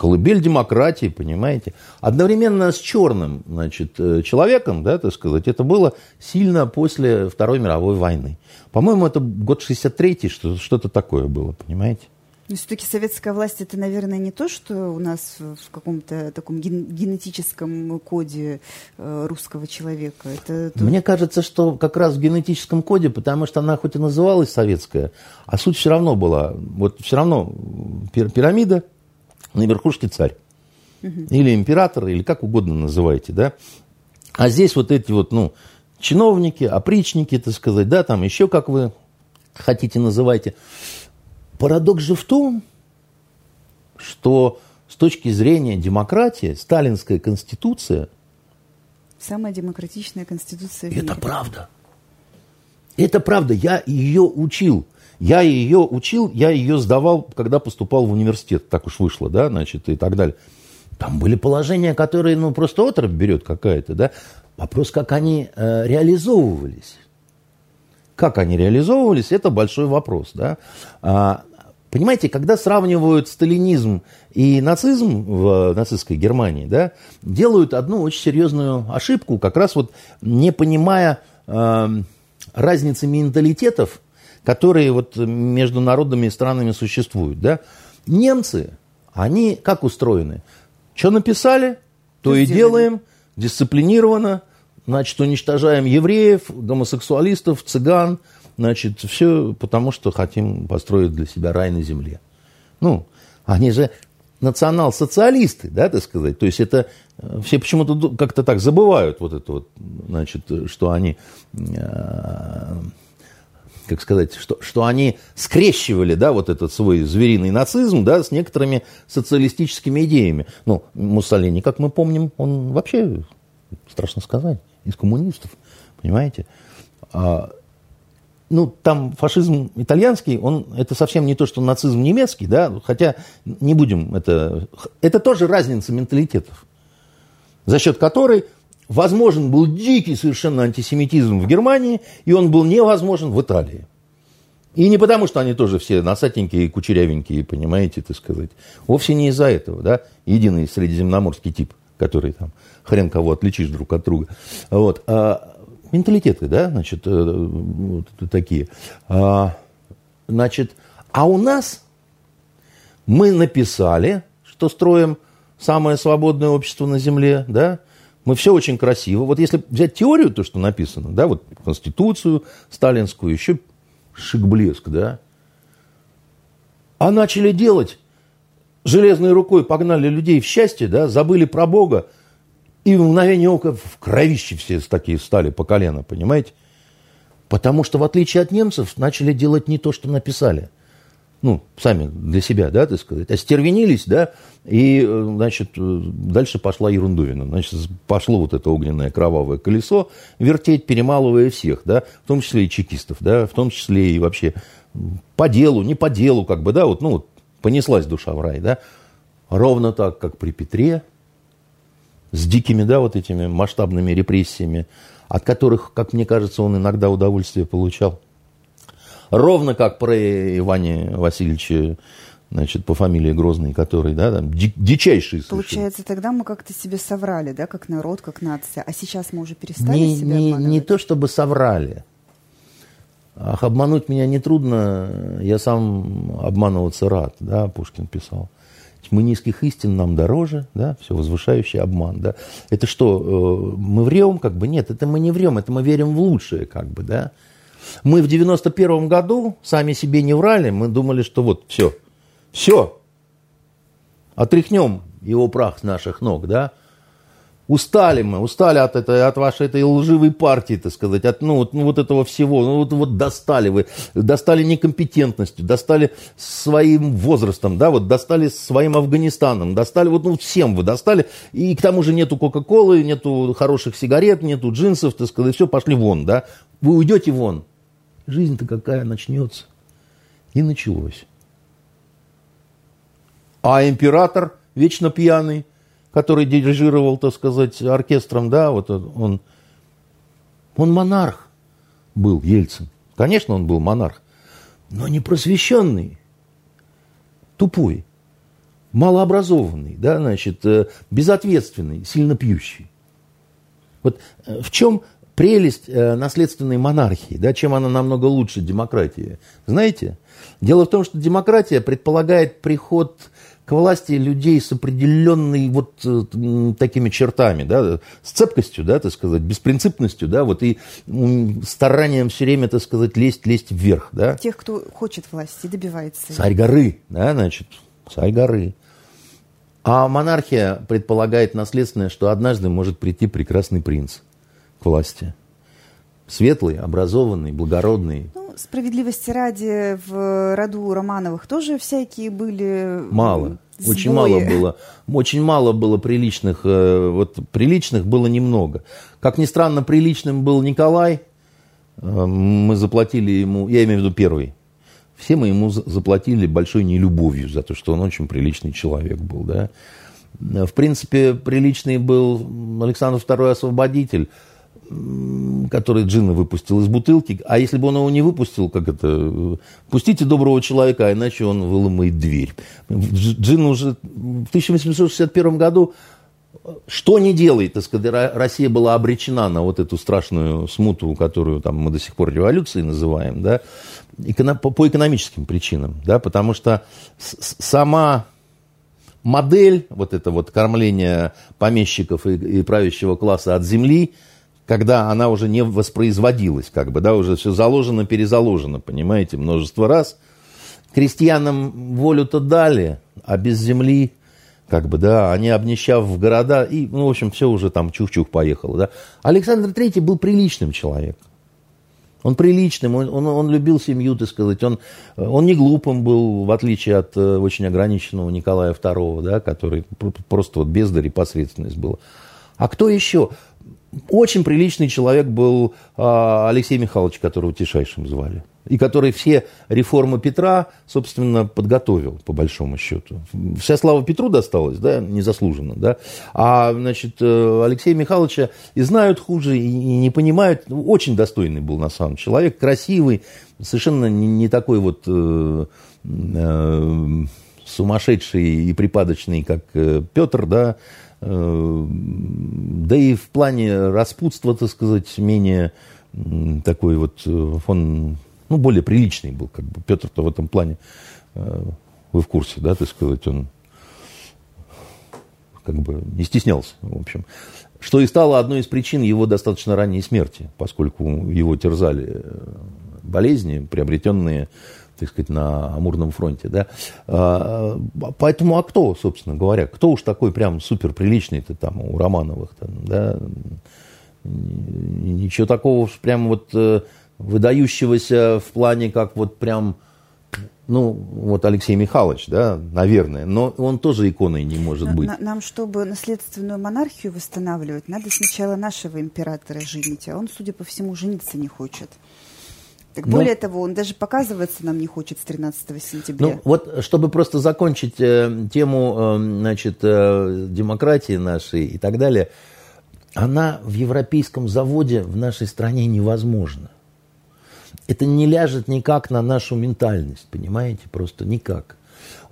Колыбель демократии, понимаете. Одновременно с черным значит, э, человеком, да, так сказать, это было сильно после Второй мировой войны. По-моему, это год 63-й, что, что-то такое было, понимаете. Но все-таки советская власть это, наверное, не то, что у нас в каком-то таком ген- генетическом коде э, русского человека. Это то... Мне кажется, что как раз в генетическом коде, потому что она хоть и называлась советская, а суть все равно была. Вот все равно пирамида, на верхушке царь. Угу. Или император, или как угодно называйте, да. А здесь вот эти вот, ну, чиновники, опричники, так сказать, да, там еще как вы хотите называйте. Парадокс же в том, что с точки зрения демократии сталинская конституция самая демократичная конституция в Это мире. правда. Это правда. Я ее учил. Я ее учил, я ее сдавал, когда поступал в университет. Так уж вышло, да, значит, и так далее. Там были положения, которые, ну, просто отрыв берет какая-то, да. Вопрос, как они э, реализовывались. Как они реализовывались, это большой вопрос, да. А, понимаете, когда сравнивают сталинизм и нацизм в нацистской Германии, да, делают одну очень серьезную ошибку, как раз вот не понимая э, разницы менталитетов которые вот между народами и странами существуют. Да? Немцы, они как устроены? Что написали, то и делаем, дисциплинированно, значит, уничтожаем евреев, гомосексуалистов, цыган, значит, все потому, что хотим построить для себя рай на земле. Ну, они же национал-социалисты, да, так сказать. То есть это э, все почему-то как-то так забывают вот это вот, значит, что они э, как сказать, что, что они скрещивали, да, вот этот свой звериный нацизм, да, с некоторыми социалистическими идеями. Ну, Муссолини, как мы помним, он вообще, страшно сказать, из коммунистов, понимаете? А, ну, там фашизм итальянский, он, это совсем не то, что нацизм немецкий, да, хотя не будем это... Это тоже разница менталитетов, за счет которой возможен был дикий совершенно антисемитизм в Германии, и он был невозможен в Италии. И не потому, что они тоже все носатенькие и кучерявенькие, понимаете, так сказать. Вовсе не из-за этого, да, единый средиземноморский тип, который там хрен кого отличишь друг от друга. Вот. А, менталитеты, да, значит, э, вот такие. А, значит, а у нас мы написали, что строим самое свободное общество на Земле, да, мы все очень красиво. Вот если взять теорию, то, что написано, да, вот Конституцию сталинскую, еще шик-блеск, да, а начали делать, железной рукой погнали людей в счастье, да, забыли про Бога, и в мгновение ока в кровище все такие стали по колено, понимаете? Потому что, в отличие от немцев, начали делать не то, что написали – ну, сами для себя, да, так сказать, остервенились, да, и, значит, дальше пошла ерундовина. Значит, пошло вот это огненное кровавое колесо вертеть, перемалывая всех, да, в том числе и чекистов, да, в том числе и вообще по делу, не по делу, как бы, да, вот, ну, вот понеслась душа в рай, да, ровно так, как при Петре, с дикими, да, вот этими масштабными репрессиями, от которых, как мне кажется, он иногда удовольствие получал. Ровно как про Иване Васильевича значит, по фамилии Грозный, который, да, там, дичайший совершенно. Получается, тогда мы как-то себе соврали, да, как народ, как нация, а сейчас мы уже перестали не, себя не, не то, чтобы соврали. Ах, обмануть меня нетрудно, я сам обманываться рад, да, Пушкин писал. Мы низких истин нам дороже, да, все возвышающий обман, да. Это что, э, мы врем, как бы? Нет, это мы не врем, это мы верим в лучшее, как бы, да. Мы в 91 году сами себе не врали, мы думали, что вот все, все, отряхнем его прах с наших ног, да. Устали мы, устали от, этой, от вашей этой лживой партии, так сказать, от ну, вот, ну, вот этого всего. Ну, вот, вот достали вы, достали некомпетентностью, достали своим возрастом, да, вот достали своим Афганистаном, достали, вот ну, всем вы достали. И к тому же нету Кока-Колы, нету хороших сигарет, нету джинсов, так сказать, все, пошли вон, да. Вы уйдете вон. Жизнь-то какая начнется. И началось. А император вечно пьяный, который дирижировал, так сказать, оркестром, да, вот он, он монарх был, Ельцин. Конечно, он был монарх, но не просвещенный, тупой, малообразованный, да, значит, э, безответственный, сильно пьющий. Вот э, в чем прелесть э, наследственной монархии, да, чем она намного лучше демократии. Знаете, дело в том, что демократия предполагает приход к власти людей с определенной вот э, такими чертами, да, с цепкостью, да, так сказать, беспринципностью, да, вот и старанием все время, так сказать, лезть, лезть вверх, да. Тех, кто хочет власти, добивается. Царь горы, да, значит, царь горы. А монархия предполагает наследственное, что однажды может прийти прекрасный принц к власти. Светлый, образованный, благородный, справедливости ради, в роду Романовых тоже всякие были Мало. Сбои. Очень мало было. Очень мало было приличных. Э, вот приличных было немного. Как ни странно, приличным был Николай. Э, мы заплатили ему, я имею в виду первый. Все мы ему заплатили большой нелюбовью за то, что он очень приличный человек был. Да? В принципе, приличный был Александр II Освободитель который Джина выпустил из бутылки. А если бы он его не выпустил, как это, пустите доброго человека, а иначе он выломает дверь. Джин уже в 1861 году что не делает, так сказать, Россия была обречена на вот эту страшную смуту, которую там, мы до сих пор революцией называем, да, по экономическим причинам, да, потому что сама модель вот это вот кормления помещиков и правящего класса от земли – когда она уже не воспроизводилась, как бы, да, уже все заложено, перезаложено, понимаете, множество раз. Крестьянам волю-то дали, а без земли, как бы, да, они обнищав в города, и, ну, в общем, все уже там чух-чух поехало, да. Александр Третий был приличным человеком. Он приличным, он, он, он любил семью, так сказать, он, он не глупым был, в отличие от э, очень ограниченного Николая II, да, который просто вот бездарь и посредственность была. А кто еще? Очень приличный человек был а, Алексей Михайлович, которого Тишайшим звали. И который все реформы Петра, собственно, подготовил, по большому счету. Вся слава Петру досталась, да, незаслуженно, да. А, значит, э, Алексея Михайловича и знают хуже, и не понимают. Очень достойный был, на самом деле, человек, красивый, совершенно не такой вот э, э, сумасшедший и припадочный, как э, Петр, да, да и в плане распутства, так сказать, менее такой вот, э, он, ну, более приличный был, как бы. Петр-то в этом плане, э, вы в курсе, да, так сказать, он как бы не стеснялся, в общем. Что и стало одной из причин его достаточно ранней смерти, поскольку его терзали болезни, приобретенные так сказать, на Амурном фронте, да. А, поэтому, а кто, собственно говоря, кто уж такой прям супер приличный-то там у Романовых, там, да, ничего такого прям вот э, выдающегося в плане, как вот прям, ну, вот Алексей Михайлович, да, наверное, но он тоже иконой не может быть. Нам, чтобы наследственную монархию восстанавливать, надо сначала нашего императора женить, а он, судя по всему, жениться не хочет. Так ну, более того, он даже показываться нам не хочет с 13 сентября. Ну, вот, чтобы просто закончить э, тему, э, значит, э, демократии нашей и так далее, она в европейском заводе в нашей стране невозможна. Это не ляжет никак на нашу ментальность, понимаете, просто никак.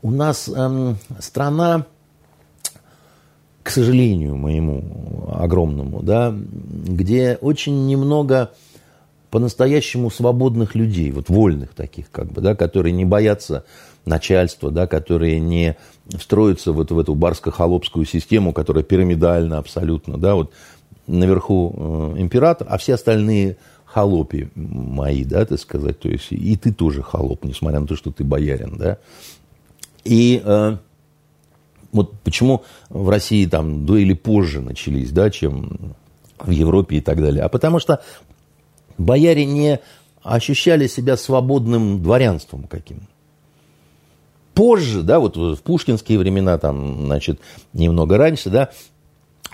У нас э, страна, к сожалению моему огромному, да, где очень немного по-настоящему свободных людей, вот вольных таких, как бы, да, которые не боятся начальства, да, которые не встроятся вот в эту барско-холопскую систему, которая пирамидальна абсолютно, да, вот наверху э, император, а все остальные холопи мои, да, так сказать, то есть и ты тоже холоп, несмотря на то, что ты боярин, да. И э, вот почему в России там дуэли позже начались, да, чем в Европе и так далее, а потому что бояре не ощущали себя свободным дворянством каким. Позже, да, вот в пушкинские времена, там, значит, немного раньше, да,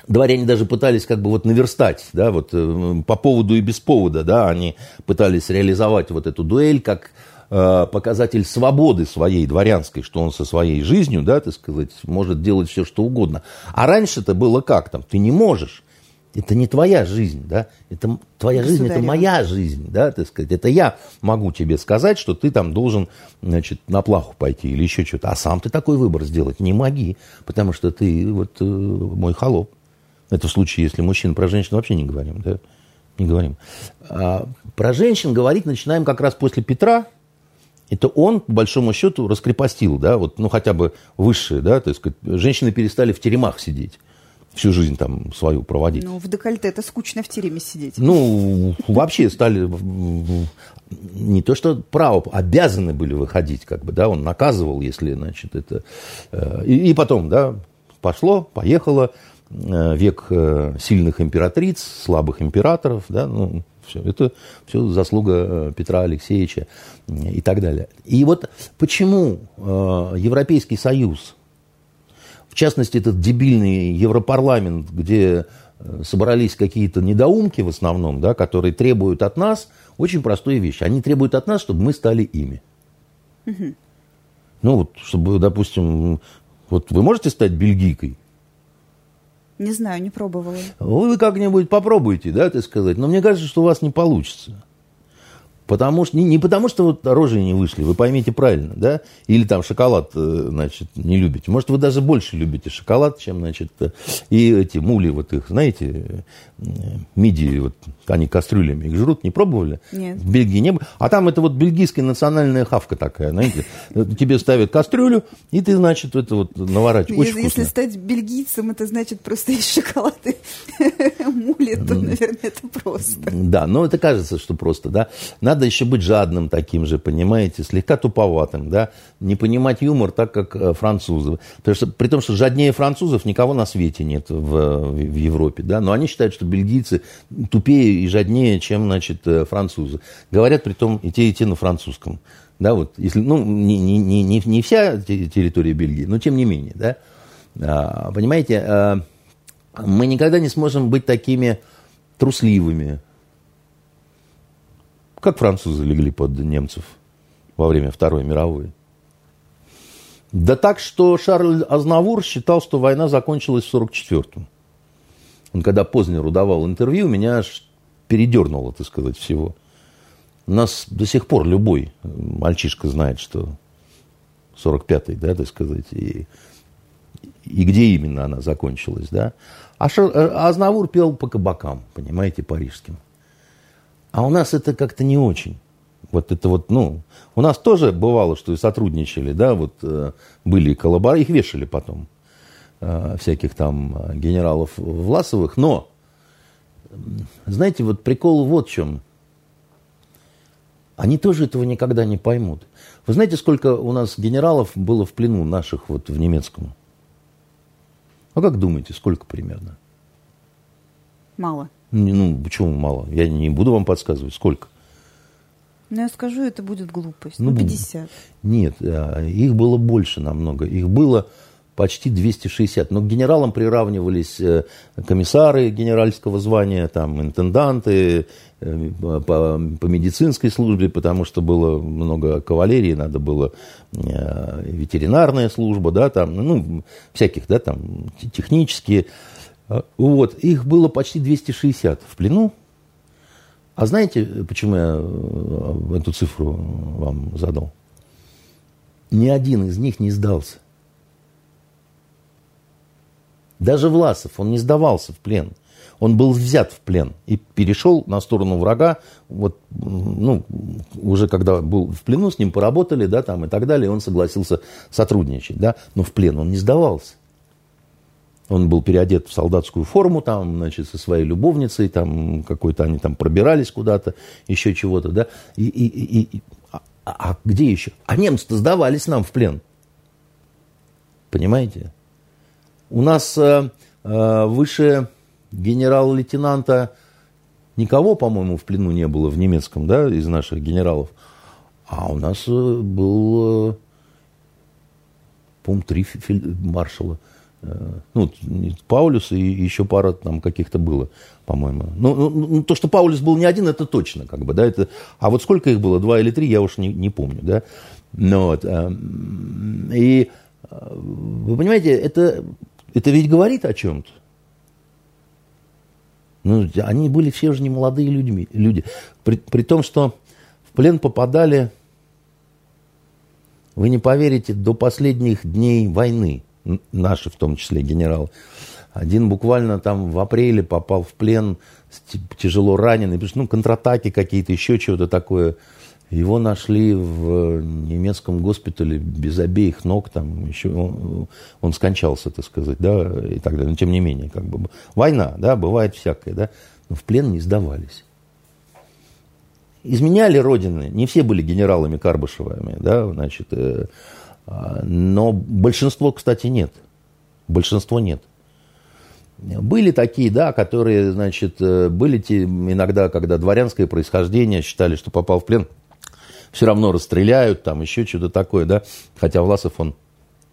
дворяне даже пытались как бы вот наверстать, да, вот э, по поводу и без повода, да, они пытались реализовать вот эту дуэль как э, показатель свободы своей дворянской, что он со своей жизнью, да, так сказать, может делать все, что угодно. А раньше-то было как там? Ты не можешь. Это не твоя жизнь, да, это твоя жизнь, это моя жизнь, да, так сказать. Это я могу тебе сказать, что ты там должен, значит, на плаху пойти или еще что-то. А сам ты такой выбор сделать не моги, потому что ты вот э, мой холоп. Это в случае, если мужчин про женщин вообще не говорим, да? Не говорим. А про женщин говорить начинаем как раз после Петра. Это он, по большому счету, раскрепостил, да, вот, ну, хотя бы высшие, да, то есть женщины перестали в теремах сидеть всю жизнь там свою проводить. Ну, в декольте это скучно в тереме сидеть. Ну, вообще стали не то что право, обязаны были выходить, как бы, да, он наказывал, если, значит, это... Э, и, и потом, да, пошло, поехало, Э, век э, сильных императриц, слабых императоров, да, ну, все, это все заслуга Петра Алексеевича и так далее. И вот почему Европейский Союз, в частности, этот дебильный Европарламент, где собрались какие-то недоумки в основном, да, которые требуют от нас очень простую вещь. Они требуют от нас, чтобы мы стали ими. Угу. Ну вот, чтобы, допустим, вот вы можете стать бельгийкой? Не знаю, не пробовала. Вы как-нибудь попробуйте, да, так сказать. Но мне кажется, что у вас не получится. Потому что, не, не потому, что вот рожи не вышли, вы поймите правильно, да? Или там шоколад, э, значит, не любите. Может, вы даже больше любите шоколад, чем, значит, э, и эти мули, вот их, знаете, э, мидии, вот они кастрюлями их жрут, не пробовали? Нет. В Бельгии не было. А там это вот бельгийская национальная хавка такая, знаете. Тебе ставят кастрюлю, и ты, значит, это вот наворачиваешь. Очень Если стать бельгийцем, это значит просто есть шоколад и (laughs) мули, то, наверное, это просто. Да, но это кажется, что просто, да. Надо еще быть жадным таким же, понимаете, слегка туповатым, да. Не понимать юмор так, как э, французы. Потому что, при том, что жаднее французов никого на свете нет в, в Европе, да. Но они считают, что бельгийцы тупее и жаднее, чем, значит, э, французы. Говорят при том и те, и те на французском. Да, вот, если, ну, не, не, не, не вся территория Бельгии, но тем не менее, да. А, понимаете, мы никогда не сможем быть такими трусливыми, как французы легли под немцев во время Второй мировой. Да так, что Шарль Азнавур считал, что война закончилась в 1944-м. Он когда Познеру давал интервью, меня аж передернуло, так сказать, всего. У нас до сих пор любой мальчишка знает, что 45-й, да, так сказать, и, и где именно она закончилась, да. А, Шар, а Азнавур пел по кабакам, понимаете, парижским. А у нас это как-то не очень. Вот это вот, ну, у нас тоже бывало, что и сотрудничали, да, вот э, были коллаборы, их вешали потом, э, всяких там э, генералов Власовых, но знаете, вот прикол вот в чем. Они тоже этого никогда не поймут. Вы знаете, сколько у нас генералов было в плену наших вот в немецком? А как думаете, сколько примерно? Мало. Ну, почему мало? Я не буду вам подсказывать, сколько. Ну, я скажу, это будет глупость. Ну, ну 50. Нет, а, их было больше намного. Их было почти 260. Но к генералам приравнивались э, комиссары генеральского звания, там, интенданты э, по, по медицинской службе, потому что было много кавалерии, надо было э, ветеринарная служба, да, там, ну, всяких, да, там, технические. Вот, их было почти 260 в плену. А знаете, почему я эту цифру вам задал? Ни один из них не сдался. Даже Власов, он не сдавался в плен. Он был взят в плен и перешел на сторону врага. Вот, ну, уже когда был в плену, с ним поработали, да, там и так далее, он согласился сотрудничать, да, но в плен он не сдавался. Он был переодет в солдатскую форму, там, значит, со своей любовницей, там, какой-то они там пробирались куда-то, еще чего-то, да. И, и, и, и, а, а где еще? А немцы-то сдавались нам в плен. Понимаете? У нас э, э, выше генерал-лейтенанта никого, по-моему, в плену не было в немецком, да, из наших генералов. А у нас э, был, э, по-моему, три маршала. Э, ну, Паулюс и еще пара там каких-то было, по-моему. Ну, ну, ну, то, что Паулюс был не один, это точно, как бы, да, это... А вот сколько их было, два или три, я уж не, не помню, да. Ну, вот, и вы понимаете, это, это ведь говорит о чем-то. Ну, они были все же не молодые людьми, люди. При, при том, что в плен попадали, вы не поверите, до последних дней войны, наши в том числе генералы. Один буквально там в апреле попал в плен, тяжело раненый, ну, контратаки какие-то, еще чего-то такое – его нашли в немецком госпитале без обеих ног, там еще он, он скончался, так сказать, да, и так далее. Но тем не менее, как бы война, да, бывает всякое, да, но в плен не сдавались. Изменяли родины, не все были генералами Карбышевыми, да, значит, э, но большинство, кстати, нет. Большинство нет. Были такие, да, которые, значит, э, были те, иногда, когда дворянское происхождение считали, что попал в плен – все равно расстреляют, там еще что-то такое, да. Хотя Власов, он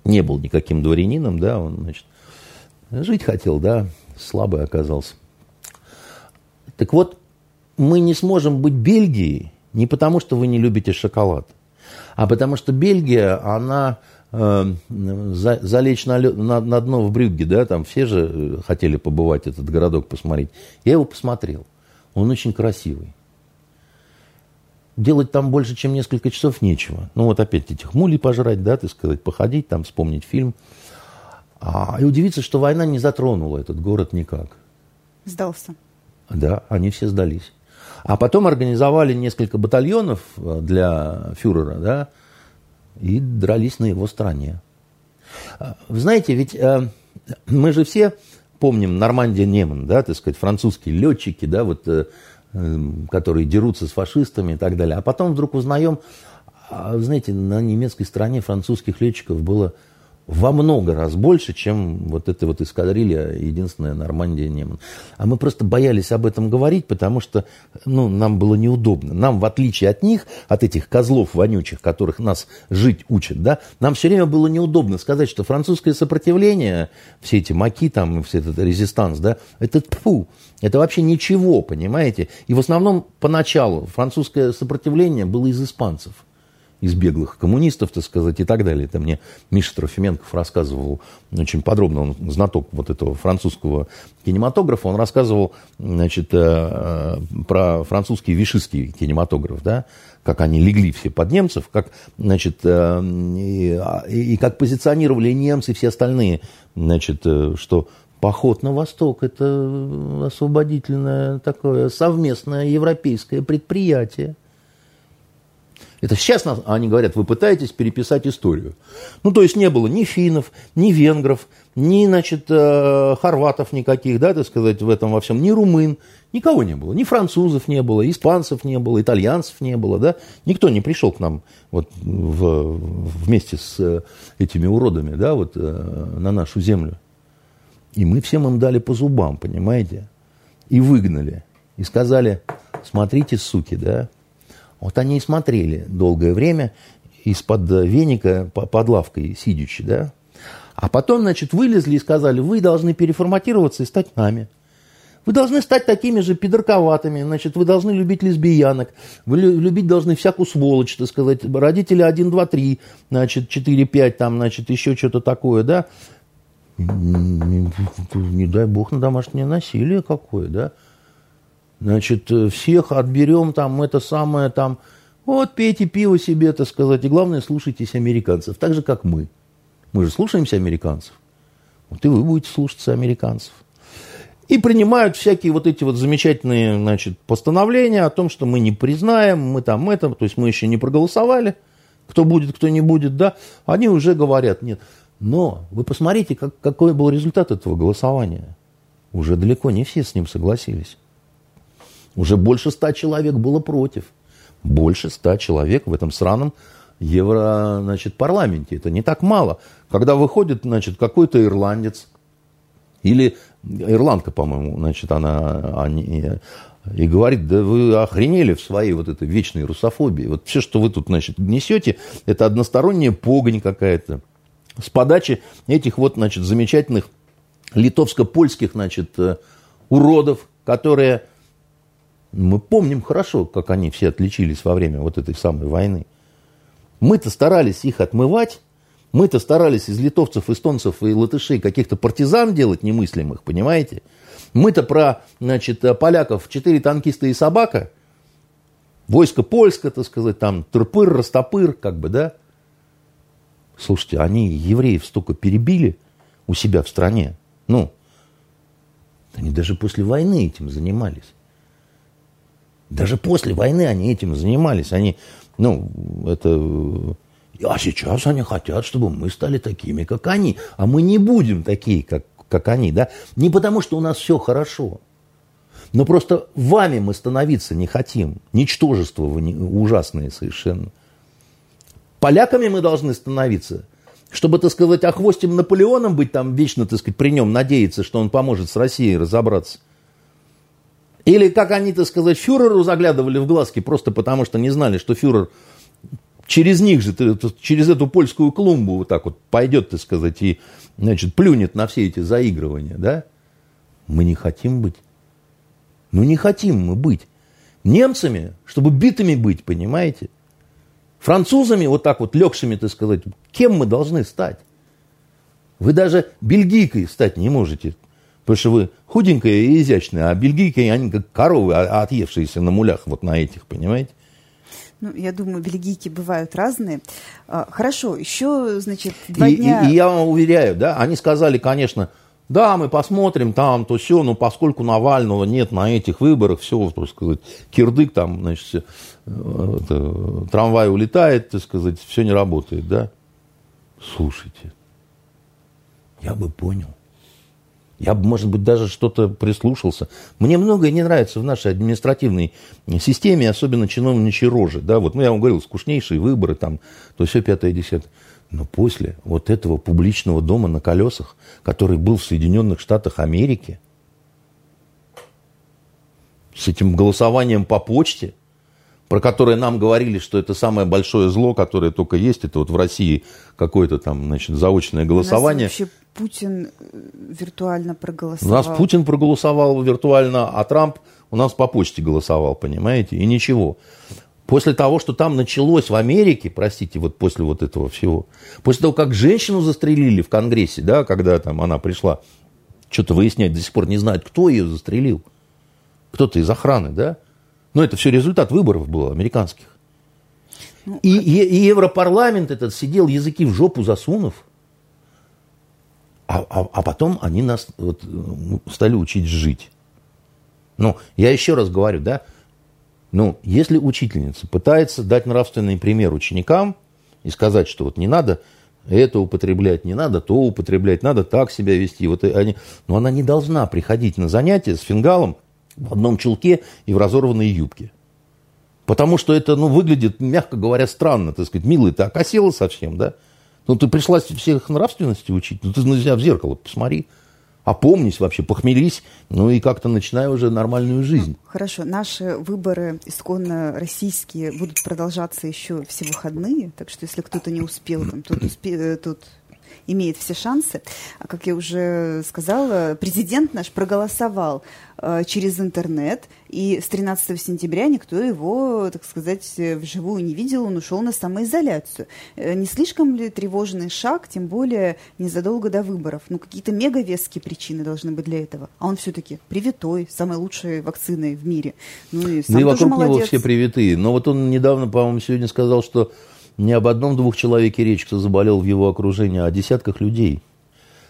не был никаким дворянином, да, он, значит, жить хотел, да, слабый оказался. Так вот, мы не сможем быть Бельгией не потому, что вы не любите шоколад, а потому что Бельгия, она э, за, залечь на, на, на дно в Брюгге, да, там все же э, хотели побывать, этот городок посмотреть. Я его посмотрел. Он очень красивый делать там больше, чем несколько часов, нечего. Ну, вот опять этих мулей пожрать, да, так сказать, походить, там, вспомнить фильм. А, и удивиться, что война не затронула этот город никак. Сдался. Да, они все сдались. А потом организовали несколько батальонов э, для фюрера, да, и дрались на его стороне. А, вы знаете, ведь э, мы же все помним Нормандия Неман, да, так сказать, французские летчики, да, вот э, Эм, которые дерутся с фашистами и так далее. А потом вдруг узнаем, а, знаете, на немецкой стороне французских летчиков было во много раз больше, чем вот эта вот эскадрилья, единственная Нормандия Неман. А мы просто боялись об этом говорить, потому что ну, нам было неудобно. Нам, в отличие от них, от этих козлов вонючих, которых нас жить учат, да, нам все время было неудобно сказать, что французское сопротивление, все эти маки там, все этот резистанс, да, это тьфу, это вообще ничего, понимаете? И в основном поначалу французское сопротивление было из испанцев – из беглых коммунистов, так сказать, и так далее. Это мне Миша Трофименков рассказывал очень подробно, он знаток вот этого французского кинематографа, он рассказывал, значит, э, про французский вишистский кинематограф, да, как они легли все под немцев, как, значит, э, и, и как позиционировали немцы и все остальные, значит, э, что Поход на восток – это освободительное такое совместное европейское предприятие. Это сейчас они говорят, вы пытаетесь переписать историю. Ну, то есть не было ни финнов, ни венгров, ни, значит, э, хорватов никаких, да, так сказать, в этом во всем, ни румын, никого не было, ни французов не было, испанцев не было, итальянцев не было, да, никто не пришел к нам вот в, вместе с э, этими уродами, да, вот э, на нашу землю. И мы всем им дали по зубам, понимаете, и выгнали, и сказали, смотрите, суки, да, вот они и смотрели долгое время из-под веника под лавкой сидячи, да. А потом, значит, вылезли и сказали, вы должны переформатироваться и стать нами. Вы должны стать такими же пидорковатыми, значит, вы должны любить лесбиянок, вы любить должны всякую сволочь, так сказать, родители 1, 2, 3, значит, 4, 5, там, значит, еще что-то такое, да. Не дай бог на домашнее насилие какое, да. Значит, э, всех отберем там это самое там. Вот пейте пиво себе, так сказать. И главное, слушайтесь американцев. Так же, как мы. Мы же слушаемся американцев. Вот и вы будете слушаться американцев. И принимают всякие вот эти вот замечательные, значит, постановления о том, что мы не признаем, мы там это, то есть мы еще не проголосовали, кто будет, кто не будет, да, они уже говорят, нет. Но вы посмотрите, как, какой был результат этого голосования. Уже далеко не все с ним согласились. Уже больше ста человек было против. Больше ста человек в этом сраном евро, значит, парламенте. Это не так мало. Когда выходит, значит, какой-то ирландец или ирландка, по-моему, значит, она, они, и говорит, да вы охренели в своей вот этой вечной русофобии. Вот все, что вы тут, значит, несете, это односторонняя погонь какая-то. С подачи этих вот, значит, замечательных литовско-польских, значит, э, уродов, которые, мы помним хорошо, как они все отличились во время вот этой самой войны. Мы-то старались их отмывать, мы-то старались из литовцев, эстонцев и латышей каких-то партизан делать немыслимых, понимаете? Мы-то про, значит, поляков четыре танкиста и собака, войско польское, так сказать, там, турпыр, растопыр, как бы, да? Слушайте, они евреев столько перебили у себя в стране. Ну, они даже после войны этим занимались. Даже после войны они этим занимались. Они, ну, это а сейчас они хотят, чтобы мы стали такими, как они. А мы не будем такие, как, как они. Да? Не потому, что у нас все хорошо. Но просто вами мы становиться не хотим. Ничтожество вы не, ужасное совершенно. Поляками мы должны становиться. Чтобы, так сказать, охвостим Наполеоном быть там вечно, так сказать, при нем надеяться, что он поможет с Россией разобраться. Или, как они, так сказать, фюреру заглядывали в глазки, просто потому что не знали, что фюрер через них же, через эту польскую клумбу вот так вот пойдет, так сказать, и, значит, плюнет на все эти заигрывания, да? Мы не хотим быть. Ну, не хотим мы быть. Немцами, чтобы битыми быть, понимаете? Французами, вот так вот легшими, так сказать, кем мы должны стать? Вы даже бельгийкой стать не можете, потому что вы худенькая и изящная, а бельгийки, они как коровы, а, отъевшиеся на мулях вот на этих, понимаете? Ну, я думаю, бельгийки бывают разные. А, хорошо, еще, значит, два и, дня... И, и я вам уверяю, да, они сказали, конечно, да, мы посмотрим там, то все, но поскольку Навального нет на этих выборах, все, так сказать, кирдык там, значит, это, трамвай улетает, так сказать, все не работает, да. Слушайте, я бы понял. Я бы, может быть, даже что-то прислушался. Мне многое не нравится в нашей административной системе, особенно чиновничьи рожи. Да, вот, ну, я вам говорил, скучнейшие выборы, там, то все пятое, десятое. Но после вот этого публичного дома на колесах, который был в Соединенных Штатах Америки, с этим голосованием по почте, про которое нам говорили, что это самое большое зло, которое только есть, это вот в России какое-то там, значит, заочное голосование. У нас вообще Путин э, виртуально проголосовал. У нас Путин проголосовал виртуально, а Трамп у нас по почте голосовал, понимаете, и ничего. После того, что там началось в Америке, простите, вот после вот этого всего, после того, как женщину застрелили в Конгрессе, да, когда там она пришла что-то выяснять, до сих пор не знают, кто ее застрелил. Кто-то из охраны, да? Но это все результат выборов было американских. Ну, и, и, и Европарламент этот сидел языки в жопу засунув, а, а, а потом они нас вот, стали учить жить. Ну, я еще раз говорю, да, ну, если учительница пытается дать нравственный пример ученикам и сказать, что вот не надо это употреблять, не надо то употреблять, надо так себя вести, вот они, но она не должна приходить на занятия с фингалом в одном чулке и в разорванной юбке. Потому что это, ну, выглядит, мягко говоря, странно, так сказать, милый, ты окосела совсем, да? Ну, ты пришла всех нравственности учить, ну, ты на себя в зеркало посмотри, опомнись вообще, похмелись, ну и как-то начинай уже нормальную жизнь. Ну, хорошо, наши выборы исконно российские будут продолжаться еще все выходные, так что если кто-то не успел, там, тот, успе, э, тот имеет все шансы. А как я уже сказала, президент наш проголосовал э, через интернет, и с 13 сентября никто его, так сказать, вживую не видел, он ушел на самоизоляцию. Э, не слишком ли тревожный шаг, тем более незадолго до выборов? Ну, какие-то мегавеские причины должны быть для этого. А он все-таки привитой, самой лучшей вакциной в мире. Ну и, сам ну, и вокруг молодец. него все привитые. Но вот он недавно, по-моему, сегодня сказал, что не об одном-двух человеке речь, кто заболел в его окружении, а о десятках людей.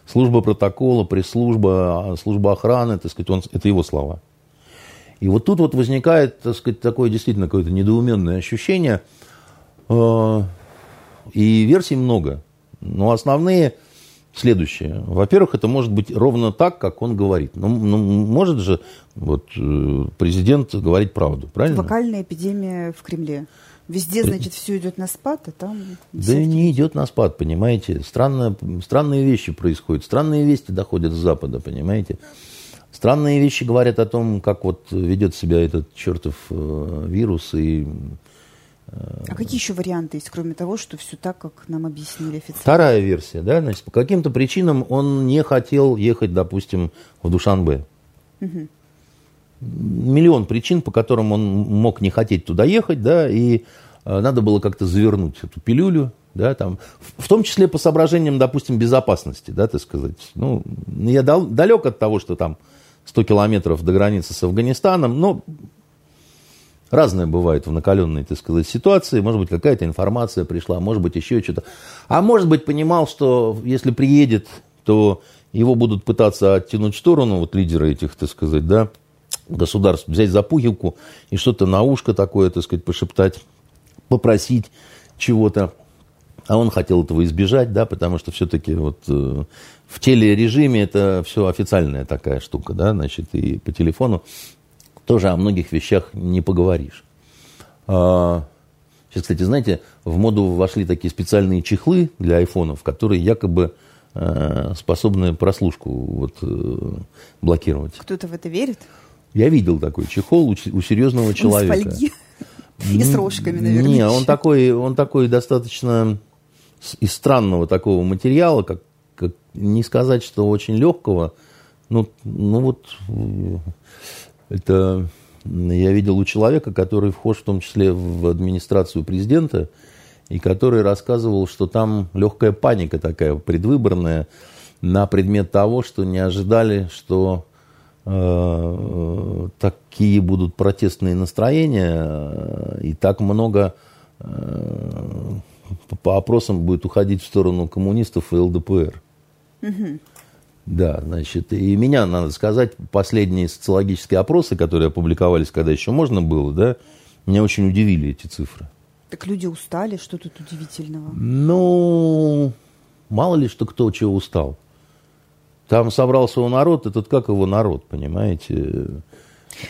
служба протокола, пресс-служба, служба охраны, так сказать, он, это его слова. И вот тут вот возникает, так сказать, такое действительно какое-то недоуменное ощущение. Э, и версий много. Но основные следующие. Во-первых, это может быть ровно так, как он говорит. Ну, ну может же вот, э, президент говорить правду, правильно? Вокальная эпидемия в Кремле. Везде, значит, все идет на спад, а там... Да не идет на спад, понимаете. Странно, странные вещи происходят, странные вести доходят с Запада, понимаете. Странные вещи говорят о том, как вот ведет себя этот чертов э, вирус и а какие еще варианты есть, кроме того, что все так, как нам объяснили официально? Вторая версия, да, значит, по каким-то причинам он не хотел ехать, допустим, в Душанбе. Угу. Миллион причин, по которым он мог не хотеть туда ехать, да, и э, надо было как-то завернуть эту пилюлю, да, там, в, в том числе по соображениям, допустим, безопасности, да, так сказать. Ну, я дал, далек от того, что там 100 километров до границы с Афганистаном, но Разное бывает в накаленной, так сказать, ситуации. Может быть, какая-то информация пришла, может быть, еще что-то. А может быть, понимал, что если приедет, то его будут пытаться оттянуть в сторону, вот лидеры этих, так сказать, да, государств, взять за пуговку и что-то на ушко такое, так сказать, пошептать, попросить чего-то. А он хотел этого избежать, да, потому что все-таки вот э, в телережиме это все официальная такая штука, да, значит, и по телефону тоже о многих вещах не поговоришь. А, сейчас, кстати, знаете, в моду вошли такие специальные чехлы для айфонов, которые якобы э, способны прослушку вот, э, блокировать. Кто-то в это верит? Я видел такой чехол у, у серьезного человека. Он с фольги и с рожками, наверное. Не, он такой, он такой достаточно из странного такого материала, как, как не сказать, что очень легкого. Ну, ну вот это я видел у человека, который вхож в том числе в администрацию президента, и который рассказывал, что там легкая паника такая предвыборная на предмет того, что не ожидали, что э, такие будут протестные настроения, э, и так много э, по опросам будет уходить в сторону коммунистов и ЛДПР. Угу. Да, значит, и меня, надо сказать, последние социологические опросы, которые опубликовались, когда еще можно было, да, меня очень удивили эти цифры. Так люди устали, что тут удивительного? Ну, мало ли, что кто чего устал. Там собрался у народ, этот как его народ, понимаете?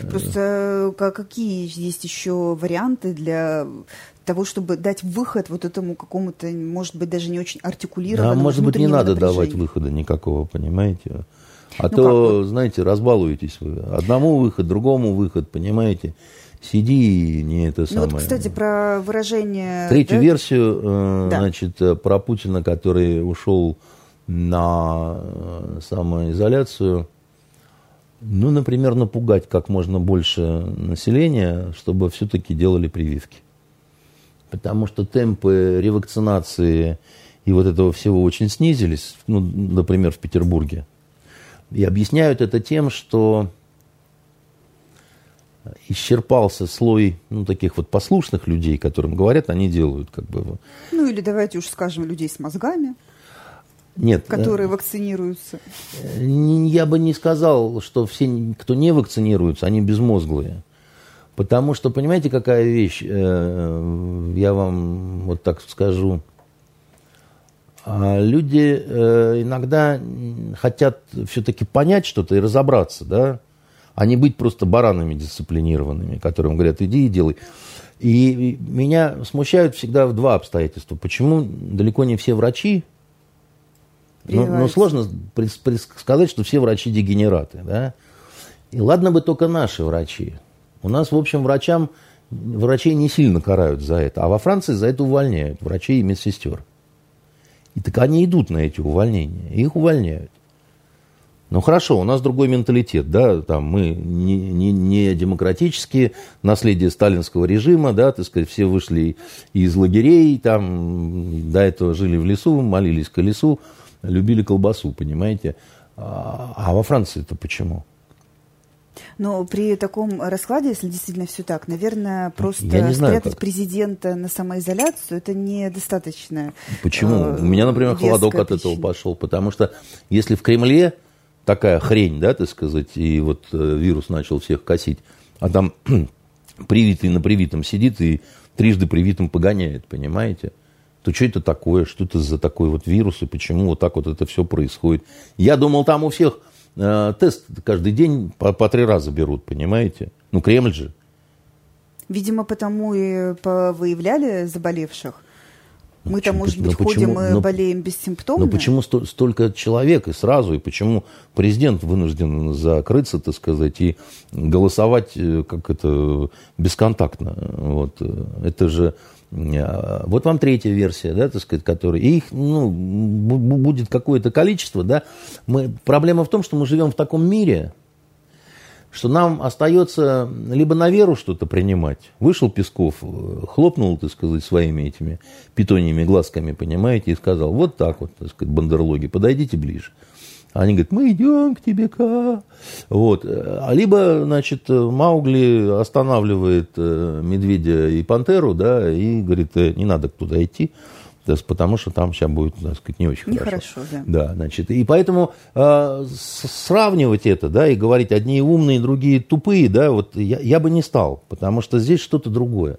Просто э, какие есть еще варианты для того, чтобы дать выход вот этому какому-то, может быть, даже не очень артикулированному Да, может быть, не надо давать выхода никакого, понимаете? А ну то, как? Знаете, разбалуетесь вы. Одному выход, другому выход, понимаете? Сиди и не это самое. Ну вот, кстати, про выражение... Третью да? версию, э, да. значит, э, про Путина, который ушел на э, самоизоляцию, ну, например, напугать как можно больше населения, чтобы все-таки делали прививки потому что темпы ревакцинации и вот этого всего очень снизились, ну, например, в Петербурге. И объясняют это тем, что исчерпался слой ну, таких вот послушных людей, которым говорят, они делают как бы. Ну или давайте уж скажем людей с мозгами. Нет. Которые э, вакцинируются. Я бы не сказал, что все, кто не вакцинируются, они безмозглые. Потому что, понимаете, какая вещь, э, я вам вот так скажу. А люди э, иногда хотят все-таки понять что-то и разобраться, да, а не быть просто баранами дисциплинированными, которым говорят, иди и делай. И меня смущают всегда два обстоятельства. Почему далеко не все врачи, ну, ну сложно сказать, что все врачи дегенераты, да. И ладно бы только наши врачи. У нас, в общем, врачам, врачей не сильно карают за это, а во Франции за это увольняют врачей и медсестер. И так они идут на эти увольнения, их увольняют. Ну хорошо, у нас другой менталитет, да, там мы не, не, не демократические, наследие сталинского режима, да, так сказать, все вышли из лагерей, там до этого жили в лесу, молились к лесу, любили колбасу, понимаете. А, а во Франции это почему? Но при таком раскладе, если действительно все так, наверное, просто знаю, спрятать как. президента на самоизоляцию это недостаточно. Почему? Э, У меня, например, холодок причина. от этого пошел, потому что если в Кремле такая хрень, да, так сказать, и вот э, вирус начал всех косить, а там (clears throat) привитый на привитом сидит и трижды привитым погоняет, понимаете? То что это такое, что это за такой вот вирус и почему вот так вот это все происходит? Я думал, там у всех э, тест каждый день по, по три раза берут, понимаете? Ну, Кремль же. Видимо, потому и выявляли заболевших. Мы там, может быть, но ходим почему, и но, болеем бессимптомно. Но почему сто, столько человек и сразу, и почему президент вынужден закрыться, так сказать, и голосовать э, как это бесконтактно? Вот. Это же э, вот вам третья версия, да, так сказать, которая... Их, ну, будет какое-то количество, да. Мы, проблема в том, что мы живем в таком мире, что нам остается либо на веру что-то принимать. Вышел Песков, хлопнул, так сказать, своими этими питоньями глазками, понимаете, и сказал, вот так вот, так сказать, бандерлоги, подойдите ближе. Они говорят, мы идем к тебе, ка. Вот. А либо, значит, Маугли останавливает э, медведя и пантеру, да, и говорит, «Э, не надо туда идти потому что там сейчас будет, так сказать, не очень хорошо. Нехорошо, да. Да, значит, и поэтому э, сравнивать это, да, и говорить, одни умные, другие тупые, да, вот я, я бы не стал, потому что здесь что-то другое.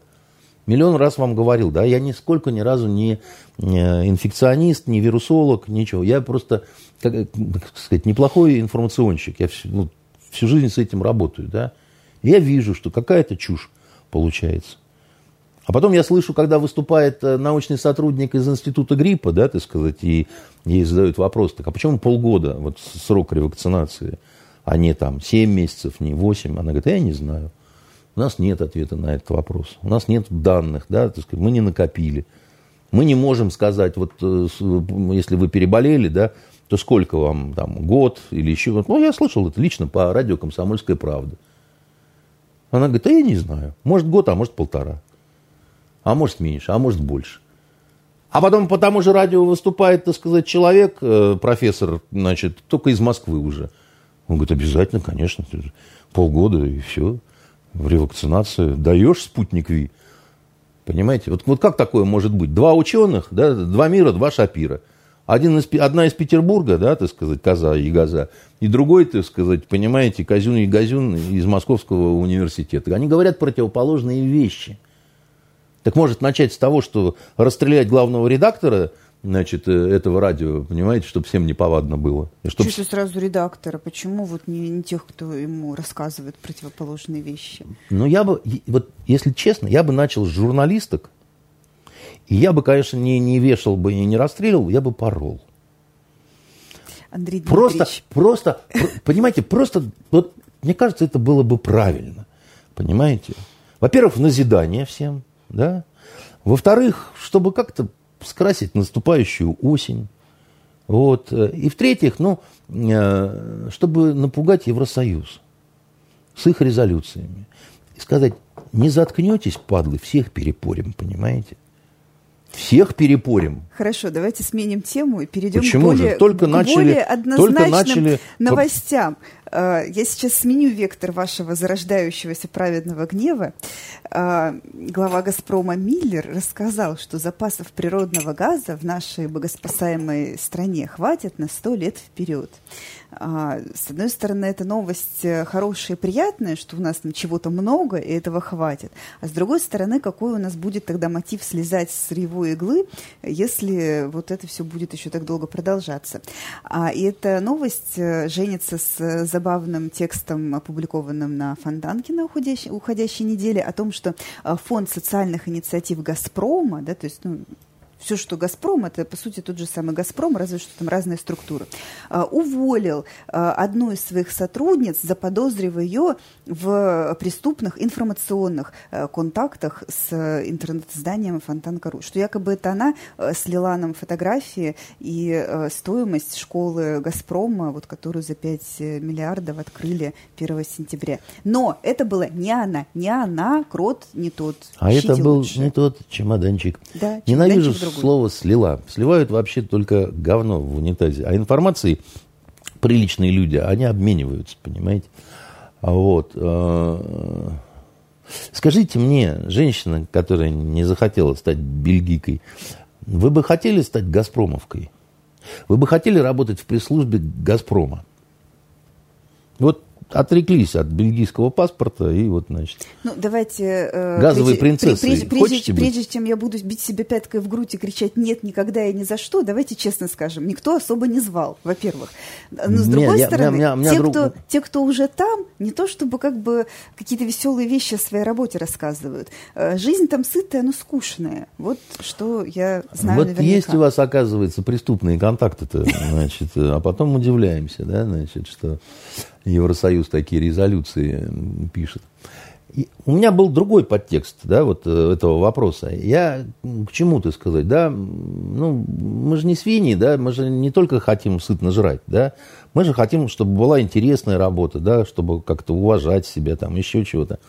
Миллион раз вам говорил, да, я нисколько ни разу не инфекционист, не вирусолог, ничего. Я просто, как, как сказать, неплохой информационщик. Я всю, ну, всю жизнь с этим работаю, да. я вижу, что какая-то чушь получается. А потом я слышу, когда выступает э, научный сотрудник из института гриппа, да, так сказать, и ей задают вопрос, так а почему полгода, вот срок ревакцинации, а не там 7 месяцев, не 8? Она говорит, я не знаю. У нас нет ответа на этот вопрос. У нас нет данных, да, так сказать, мы не накопили. Мы не можем сказать, вот э, если вы переболели, да, то сколько вам там, год или еще. Ну, я слышал это лично по радио «Комсомольская правда». Она говорит, а я не знаю. Может год, а может полтора а может меньше, а может больше. А потом по тому же радио выступает, так сказать, человек, э, профессор, значит, только из Москвы уже. Он говорит, обязательно, конечно, полгода и все. В ревакцинацию даешь спутник Ви. Понимаете? Вот, вот как такое может быть? Два ученых, да, два мира, два шапира. Один из, одна из Петербурга, да, так сказать, Коза и Газа, и другой, так сказать, понимаете, Козюн и Газюн из Московского университета. Они говорят противоположные вещи – так может начать с того, что расстрелять главного редактора значит, э, этого радио, понимаете, чтобы всем неповадно было. И чтобы... Чуть сразу редактора? Почему вот не, не тех, кто ему рассказывает противоположные вещи? Ну, я бы, вот если честно, я бы начал с журналисток, и я бы, конечно, не, не вешал бы и не расстреливал, я бы порол. Андрей Дмитриевич. Просто, просто, понимаете, просто, вот, мне кажется, это было бы правильно, понимаете? Во-первых, назидание всем – да? Во-вторых, чтобы как-то скрасить наступающую осень. Вот. И в-третьих, ну, э, чтобы напугать Евросоюз с их резолюциями. И сказать, не заткнетесь, падлы, всех перепорим, понимаете? Всех перепорим. Хорошо, давайте сменим тему и перейдем Почему к более, же? Только к начали, более однозначным только начали... новостям. Э, я сейчас сменю вектор вашего зарождающегося праведного гнева. Э, глава «Газпрома» Миллер рассказал, что запасов природного газа в нашей богоспасаемой стране хватит на сто лет вперед. А, с одной стороны, это новость э, хорошая и приятная, что у нас там чего-то много, и этого хватит. А с другой стороны, какой у нас будет тогда мотив слезать с его иглы, если вот это все будет еще так долго продолжаться. А, и эта новость э, женится с э, забавным текстом, опубликованным на Фонтанке на уходящей, уходящей неделе, о том, что фонд социальных инициатив «Газпрома», да, то есть ну, все, что «Газпром», это, по сути, тот же самый «Газпром», разве что там разные структуры, а, уволил а, одну из своих сотрудниц, заподозрив ее в преступных информационных а, контактах с интернет-изданием «Фонтанка.ру», что якобы это она слила нам фотографии и стоимость школы «Газпрома», вот, которую за 5 миллиардов открыли 1 сентября. Но это была не она, не она, Крот не тот. А это был лучше. не тот чемоданчик. Да, Ненавижу чемоданчик слово слила. Сливают вообще только говно в унитазе. А информацией приличные люди, они обмениваются, понимаете? Вот. Э, скажите мне, женщина, которая не захотела стать бельгийкой, вы бы хотели стать «Газпромовкой»? Вы бы хотели работать в пресс-службе «Газпрома»? Вот отреклись от бельгийского паспорта и вот, значит... Ну, давайте... Э, Газовые прежде, принцессы. Прежде, прежде, прежде чем я буду бить себе пяткой в грудь и кричать «нет, никогда и ни за что», давайте честно скажем, никто особо не звал, во-первых. Но с другой Нет, стороны, я, меня, меня те, друг... кто, те, кто уже там, не то чтобы как бы какие-то веселые вещи о своей работе рассказывают. Э, жизнь там сытая, но скучная. Вот что я знаю Вот наверняка. есть у вас, оказывается, преступные контакты-то, (laughs) значит, а потом удивляемся, да, значит, что Евросоюз такие резолюции пишет. И у меня был другой подтекст, да, вот э, этого вопроса. Я к чему ты сказать, да, ну, мы же не свиньи, да, мы же не только хотим сытно жрать, да, мы же хотим, чтобы была интересная работа, да, чтобы как-то уважать себя, там, еще чего-то.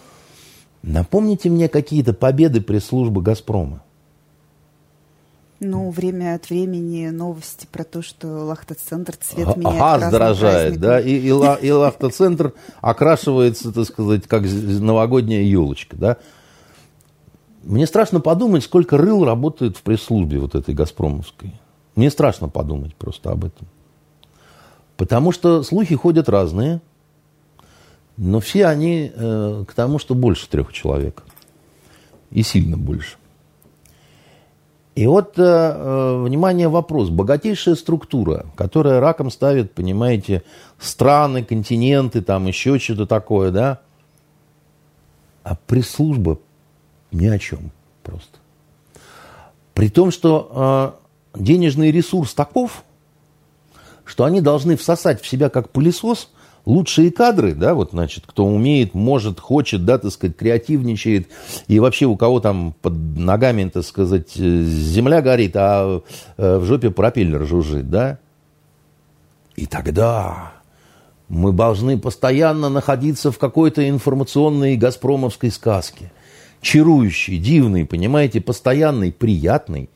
Напомните мне какие-то победы пресс-службы «Газпрома». Ну, время от времени новости про то, что Лахта-центр цвет меняет Газ дорожает, да, и, и, и Лахта-центр окрашивается, так сказать, как новогодняя елочка, да. Мне страшно подумать, сколько рыл работает в пресс-службе вот этой «Газпромовской». Мне страшно подумать просто об этом. Потому что слухи ходят разные, но все они э, к тому, что больше трех человек. И сильно больше. И вот, э, э, внимание, вопрос. Богатейшая структура, которая раком ставит, понимаете, страны, континенты, там еще что-то такое, да? А пресс-служба ни о чем просто. При том, что э, денежный ресурс таков, что они должны всосать в себя как пылесос – лучшие кадры, да, вот, значит, кто умеет, может, хочет, да, так сказать, креативничает, и вообще у кого там под ногами, так сказать, земля горит, а э, в жопе пропеллер жужжит, да, и тогда мы должны постоянно находиться в какой-то информационной газпромовской сказке, чарующей, дивной, понимаете, постоянной, приятной,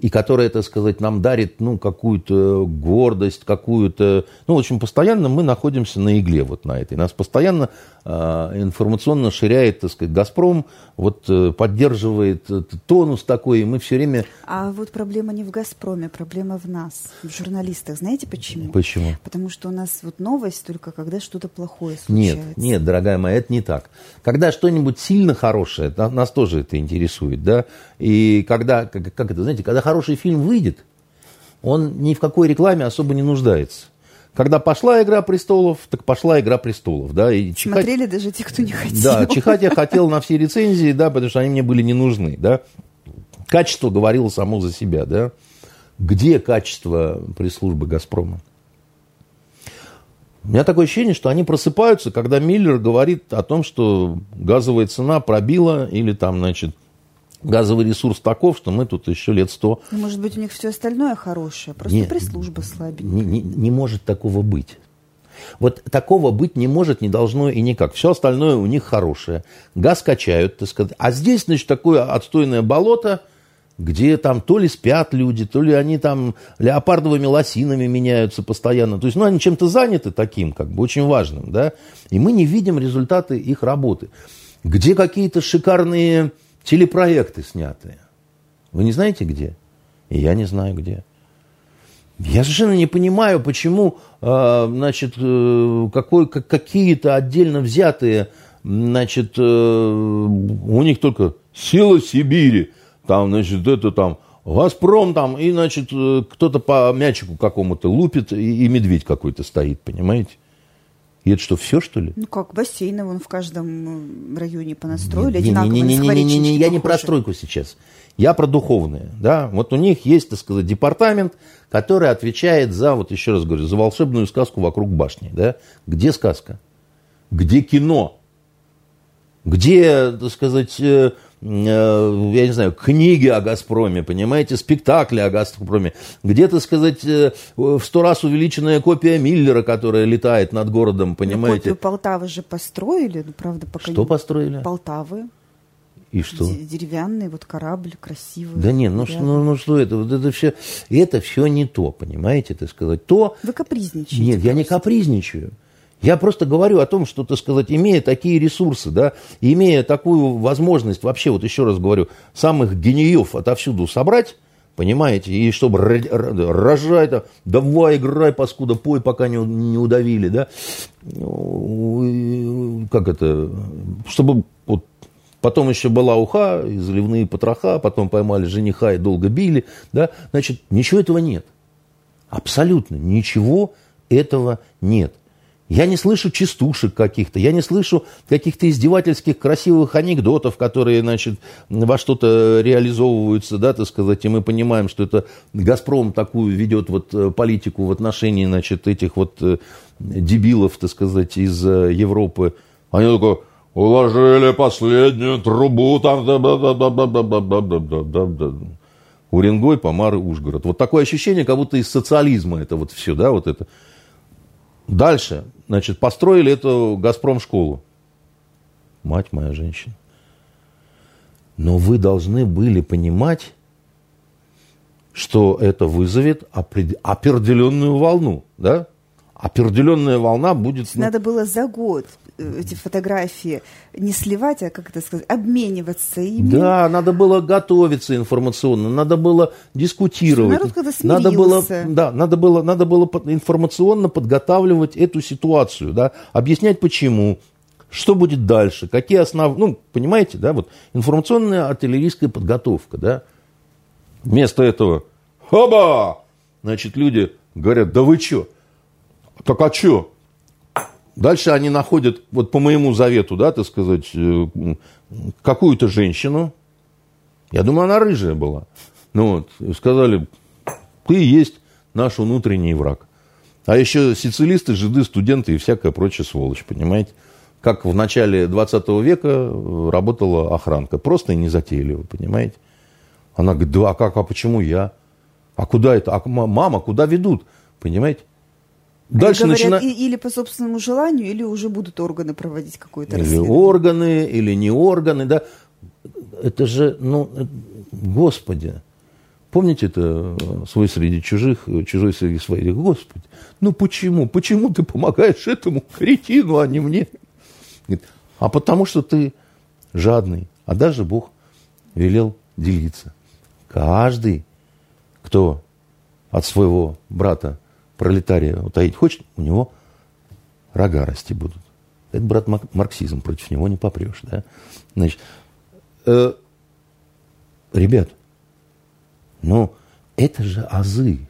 и которая, так сказать, нам дарит, ну, какую-то гордость, какую-то... Ну, в общем, постоянно мы находимся на игле вот на этой. Нас постоянно а, информационно ширяет, так сказать, «Газпром», вот э, поддерживает тонус такой, и мы все время... А вот проблема не в «Газпроме», проблема в нас, в журналистах. Знаете почему? Почему? Потому что у нас вот новость только когда что-то плохое случается. Нет, нет, дорогая моя, это не так. Когда что-нибудь сильно хорошее, нас тоже это интересует, да, и когда, как, как это, знаете, когда хороший фильм выйдет, он ни в какой рекламе особо не нуждается. Когда пошла «Игра престолов», так пошла «Игра престолов». Да, и чихать... Смотрели даже те, кто не хотел. Да, чихать я хотел на все рецензии, да, потому что они мне были не нужны. Да. Качество говорило само за себя. Да. Где качество пресс-службы «Газпрома»? У меня такое ощущение, что они просыпаются, когда Миллер говорит о том, что газовая цена пробила или там, значит, газовый ресурс таков, что мы тут еще лет сто... Ну, может быть, у них все остальное хорошее, просто Нет, пресс-служба слабенькая. Не, не, не может такого быть. Вот такого быть не может, не должно и никак. Все остальное у них хорошее. Газ качают, так сказать. А здесь, значит, такое отстойное болото, где там то ли спят люди, то ли они там леопардовыми лосинами меняются постоянно. То есть, ну, они чем-то заняты таким, как бы, очень важным, да. И мы не видим результаты их работы. Где какие-то шикарные телепроекты снятые. Вы не знаете где? И я не знаю где. Я совершенно не понимаю, почему э, значит, э, какой, какие-то отдельно взятые, значит, э, у них только сила Сибири, там, значит, это там, Газпром там, и, значит, кто-то по мячику какому-то лупит, и, и медведь какой-то стоит, понимаете? И что, все, что ли? Ну как, бассейны вон в каждом районе понастроили, не, одинаково. Не, не, не, не, не, не, я не про стройку сейчас. Я про духовное. Да? Вот у них есть, так сказать, департамент, который отвечает за, вот еще раз говорю, за волшебную сказку вокруг башни. Да? Где сказка? Где кино? Где, так сказать, э, я не знаю, книги о «Газпроме», понимаете, спектакли о «Газпроме», где-то, сказать, э, в сто раз увеличенная копия Миллера, которая летает над городом, понимаете. Но копию Полтавы же построили, ну, правда, пока Что не... построили? Полтавы. И что? Деревянный вот корабль красивый. Да нет, ну, ну, ну что это? Вот это все, это все не то, понимаете, так сказать. То... Вы капризничаете. Нет, просто. я не капризничаю. Я просто говорю о том, что, так сказать, имея такие ресурсы, да, имея такую возможность, вообще, вот еще раз говорю, самых гениев отовсюду собрать, понимаете, и чтобы рожать, давай, играй, паскуда, пой, пока не, не удавили, да, как это, чтобы вот Потом еще была уха, и заливные потроха, потом поймали жениха и долго били. Да? Значит, ничего этого нет. Абсолютно ничего этого нет. Я не слышу частушек каких-то, я не слышу каких-то издевательских красивых анекдотов, которые, значит, во что-то реализовываются, да, так сказать, и мы понимаем, что это «Газпром» такую ведет вот э, политику в отношении, значит, этих вот э, дебилов, так сказать, из э, Европы. Они такое уложили последнюю трубу, там, да, да, да, да, да, да, да, да, да, да, да. Уренгой, Помар Ужгород. Вот такое ощущение, как будто из социализма это вот все, да, вот это. Дальше, значит, построили эту «Газпром-школу». Мать моя женщина. Но вы должны были понимать, что это вызовет определенную волну, да? Определенная волна будет... Надо было за год эти фотографии не сливать, а как это сказать, обмениваться ими. Да, надо было готовиться информационно, надо было дискутировать. Народ когда надо было, да, надо было, надо было информационно подготавливать эту ситуацию, да, объяснять почему, что будет дальше, какие основные, ну, понимаете, да, вот информационная артиллерийская подготовка, да. Вместо этого, хоба, значит, люди говорят, да вы что, так а что? Дальше они находят, вот по моему завету, да, так сказать, э, какую-то женщину. Я думаю, она рыжая была. Ну вот, сказали, ты есть наш внутренний враг. А еще сицилисты, жиды, студенты и всякая прочая сволочь, понимаете? Как в начале 20 века работала охранка. Просто и незатейливо, понимаете? Она говорит, да, а как, а почему я? А куда это? А мама, куда ведут? Понимаете? Дальше говорят, начина... и, или по собственному желанию, или уже будут органы проводить какое-то или расследование. Или органы, или не органы, да. Это же, ну, господи. Помните это свой среди чужих, чужой среди своих? Господи, ну почему? Почему ты помогаешь этому кретину, а не мне? А потому что ты жадный. А даже Бог велел делиться. Каждый, кто от своего брата пролетария утаить хочет, у него рога расти будут. Это, брат, марксизм, против него не попрешь. Да? Значит, э, ребят, ну, это же азы.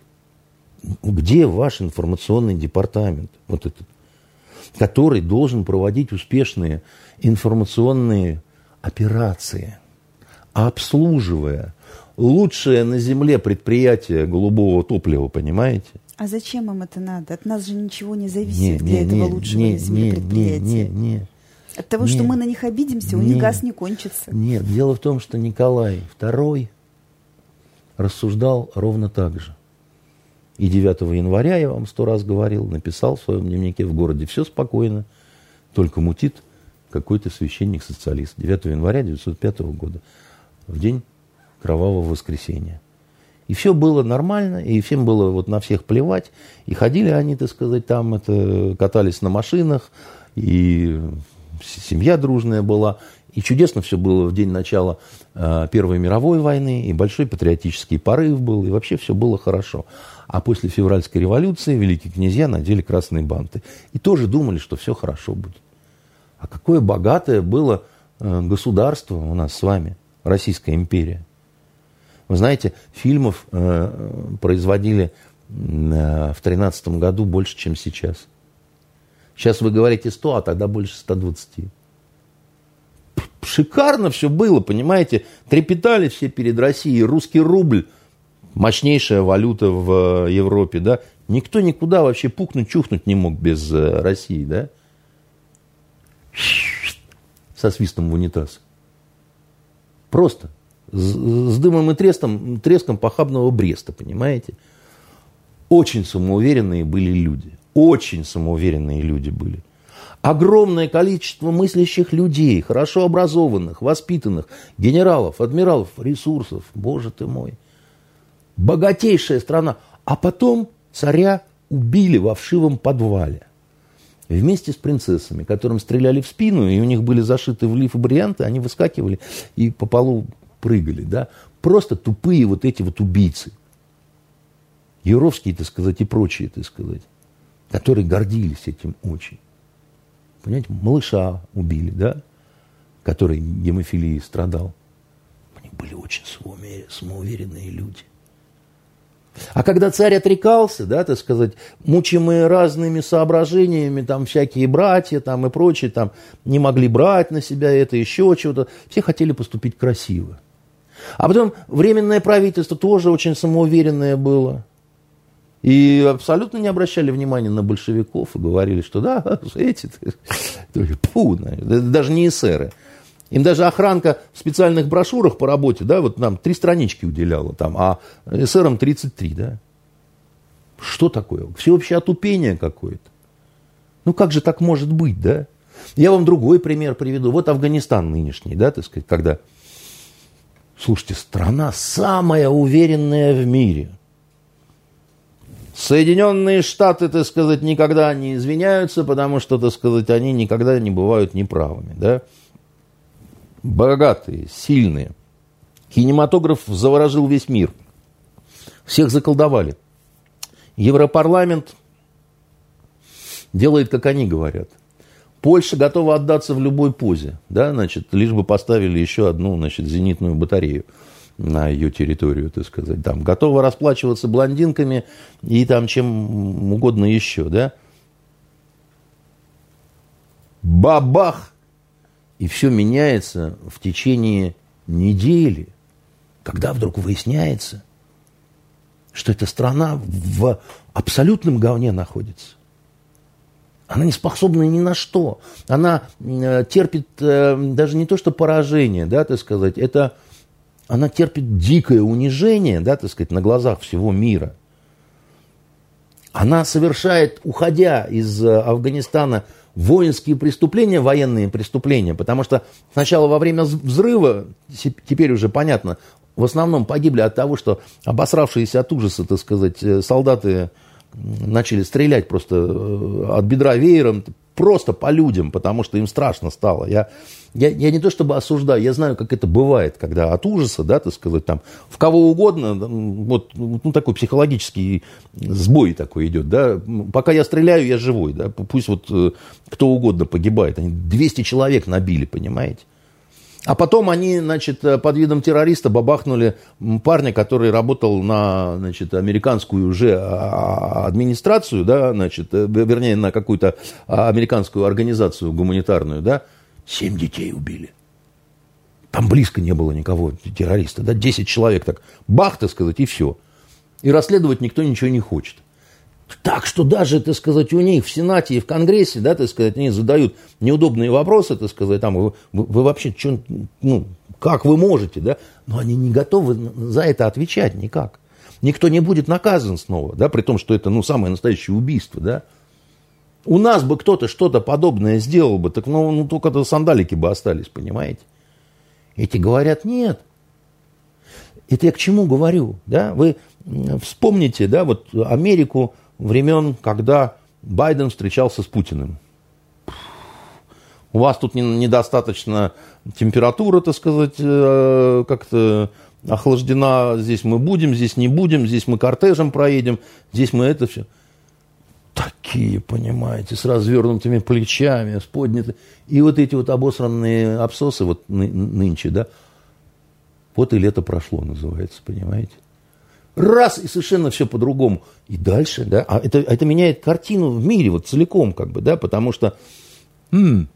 Где ваш информационный департамент, вот этот, который должен проводить успешные информационные операции, обслуживая лучшее на земле предприятие голубого топлива, понимаете? А зачем им это надо? От нас же ничего не зависит не, для не, этого не, лучшего не, на земле не. Не, не. От того, не, что мы на них обидимся, у не, них газ не кончится. Нет, дело в том, что Николай II рассуждал ровно так же. И 9 января, я вам сто раз говорил, написал в своем дневнике в городе все спокойно, только мутит какой-то священник-социалист. 9 января 1905 года, в день кровавого воскресенья. И все было нормально, и всем было вот на всех плевать. И ходили они, так сказать, там, это, катались на машинах, и семья дружная была. И чудесно все было в день начала э, Первой мировой войны, и большой патриотический порыв был, и вообще все было хорошо. А после февральской революции великие князья надели красные банты. И тоже думали, что все хорошо будет. А какое богатое было э, государство у нас с вами, Российская империя. Вы знаете, фильмов э, производили э, в 2013 году больше, чем сейчас. Сейчас вы говорите 100, а тогда больше 120. Шикарно все было, понимаете? Трепетали все перед Россией. Русский рубль, мощнейшая валюта в э, Европе, да? Никто никуда вообще пукнуть, чухнуть не мог без э, России, да? Со свистом в унитаз. Просто с, дымом и треском, треском похабного Бреста, понимаете? Очень самоуверенные были люди. Очень самоуверенные люди были. Огромное количество мыслящих людей, хорошо образованных, воспитанных, генералов, адмиралов, ресурсов. Боже ты мой. Богатейшая страна. А потом царя убили во вшивом подвале. вместе с принцессами, которым стреляли в спину, и у них были зашиты в лиф бриллианты, они выскакивали и по полу прыгали, да. Просто тупые вот эти вот убийцы. Юровские, так сказать, и прочие, так сказать, которые гордились этим очень. Понимаете, малыша убили, да, который гемофилией страдал. Они были очень самоуверенные люди. А когда царь отрекался, да, так сказать, мучимые разными соображениями, там всякие братья там и прочие, там не могли брать на себя это, еще чего-то, все хотели поступить красиво. А потом временное правительство тоже очень самоуверенное было. И абсолютно не обращали внимания на большевиков и говорили, что да, (laughs) эти, пу, даже не эсеры. Им даже охранка в специальных брошюрах по работе, да, вот нам три странички уделяла там, а эсерам 33, да. Что такое? Всеобщее отупение какое-то. Ну как же так может быть, да? Я вам другой пример приведу. Вот Афганистан нынешний, да, так сказать, когда, слушайте, страна самая уверенная в мире. Соединенные Штаты, так сказать, никогда не извиняются, потому что, так сказать, они никогда не бывают неправыми, да богатые, сильные. Кинематограф заворожил весь мир. Всех заколдовали. Европарламент делает, как они говорят. Польша готова отдаться в любой позе, да, значит, лишь бы поставили еще одну, значит, зенитную батарею на ее территорию, так сказать, там, готова расплачиваться блондинками и там чем угодно еще, да. Бабах! И все меняется в течение недели, когда вдруг выясняется, что эта страна в абсолютном говне находится. Она не способна ни на что. Она э, терпит э, даже не то, что поражение, да, так сказать, это она терпит дикое унижение, да, так сказать, на глазах всего мира. Она совершает, уходя из э, Афганистана, воинские преступления, военные преступления, потому что сначала во время взрыва, теперь уже понятно, в основном погибли от того, что обосравшиеся от ужаса, так сказать, солдаты начали стрелять просто э, от бедра веером, просто по людям, потому что им страшно стало. Я, я, я не то чтобы осуждаю, я знаю, как это бывает, когда от ужаса, да, так сказать, там, в кого угодно, вот, ну, такой психологический сбой такой идет, да, пока я стреляю, я живой, да, пусть вот э, кто угодно погибает, они 200 человек набили, понимаете. А потом они, значит, под видом террориста бабахнули парня, который работал на, значит, американскую уже а, администрацию, да, значит, э, вернее, на какую-то американскую организацию гуманитарную, да, семь детей убили. Там близко не было никого террориста, да, 10 человек так, бах, так сказать, и все. И расследовать никто ничего не хочет. Так что даже, так сказать, у них в Сенате и в Конгрессе, да, так сказать, они задают неудобные вопросы, так сказать, там, вы, вы, вообще, что, ну, как вы можете, да, но они не готовы за это отвечать никак. Никто не будет наказан снова, да, при том, что это, ну, самое настоящее убийство, да. У нас бы кто-то что-то подобное сделал бы, так, ну, ну только-то сандалики бы остались, понимаете. Эти говорят, нет. Это я к чему говорю, да, вы вспомните, да, вот Америку, времен, когда Байден встречался с Путиным. У вас тут недостаточно температура, так сказать, э, как-то охлаждена. Здесь мы будем, здесь не будем, здесь мы кортежем проедем, здесь мы это все. Такие, понимаете, с развернутыми плечами, с поднятыми. И вот эти вот обосранные абсосы вот нынче, да, вот и лето прошло, называется, понимаете раз, и совершенно все по-другому. И дальше, да, а это, это меняет картину в мире вот целиком, как бы, да, потому что, м-м,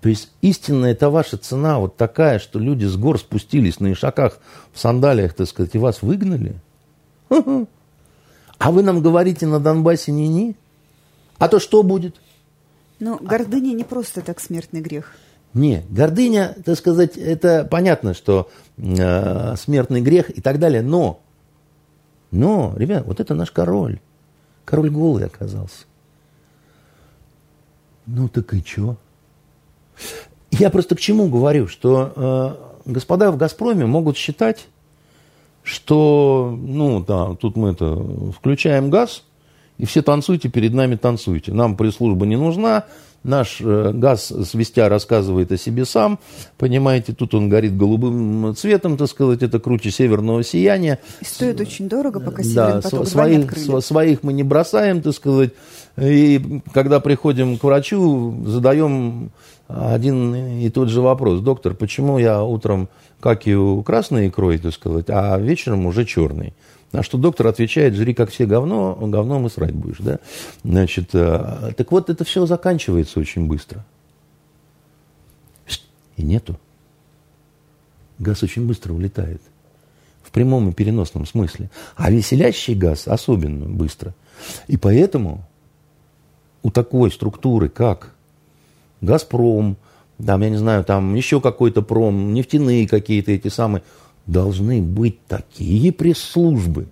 то есть истинная это ваша цена вот такая, что люди с гор спустились на ишаках в сандалиях, так сказать, и вас выгнали. А вы нам говорите на Донбассе не-не? А то что будет? Ну, гордыня не просто так смертный грех. Не, гордыня, так сказать, это понятно, что э, смертный грех и так далее, но но, ребят, вот это наш король. Король голый оказался. Ну так и чё? Я просто к чему говорю, что э, господа в «Газпроме» могут считать, что, ну, да, тут мы это включаем газ, и все танцуйте, перед нами танцуйте. Нам пресс-служба не нужна, наш э, газ свистя рассказывает о себе сам, понимаете, тут он горит голубым цветом, так сказать, это круче северного сияния. И стоит очень дорого, пока да, поток своих, своих мы не бросаем, так сказать, и когда приходим к врачу, задаем один и тот же вопрос. Доктор, почему я утром как и у красной икрой, так сказать, а вечером уже черный? На что доктор отвечает, жри как все говно, говном и срать будешь, да? Значит, э, так вот это все заканчивается очень быстро. И нету. Газ очень быстро улетает. В прямом и переносном смысле. А веселящий газ особенно быстро. И поэтому у такой структуры, как «Газпром», там, я не знаю, там еще какой-то пром, нефтяные какие-то эти самые, должны быть такие пресс-службы,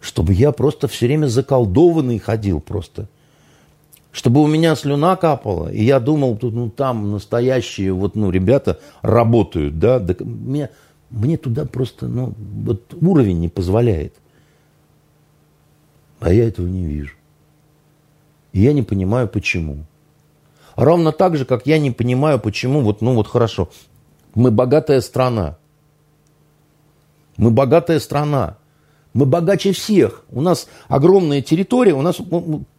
чтобы я просто все время заколдованный ходил просто. Чтобы у меня слюна капала, и я думал, тут, ну, там настоящие вот, ну, ребята работают, да, да мне, мне туда просто, ну, вот уровень не позволяет. А я этого не вижу. И я не понимаю, почему. Ровно так же, как я не понимаю, почему, вот, ну вот хорошо, мы богатая страна. Мы богатая страна. Мы богаче всех. У нас огромная территория, у нас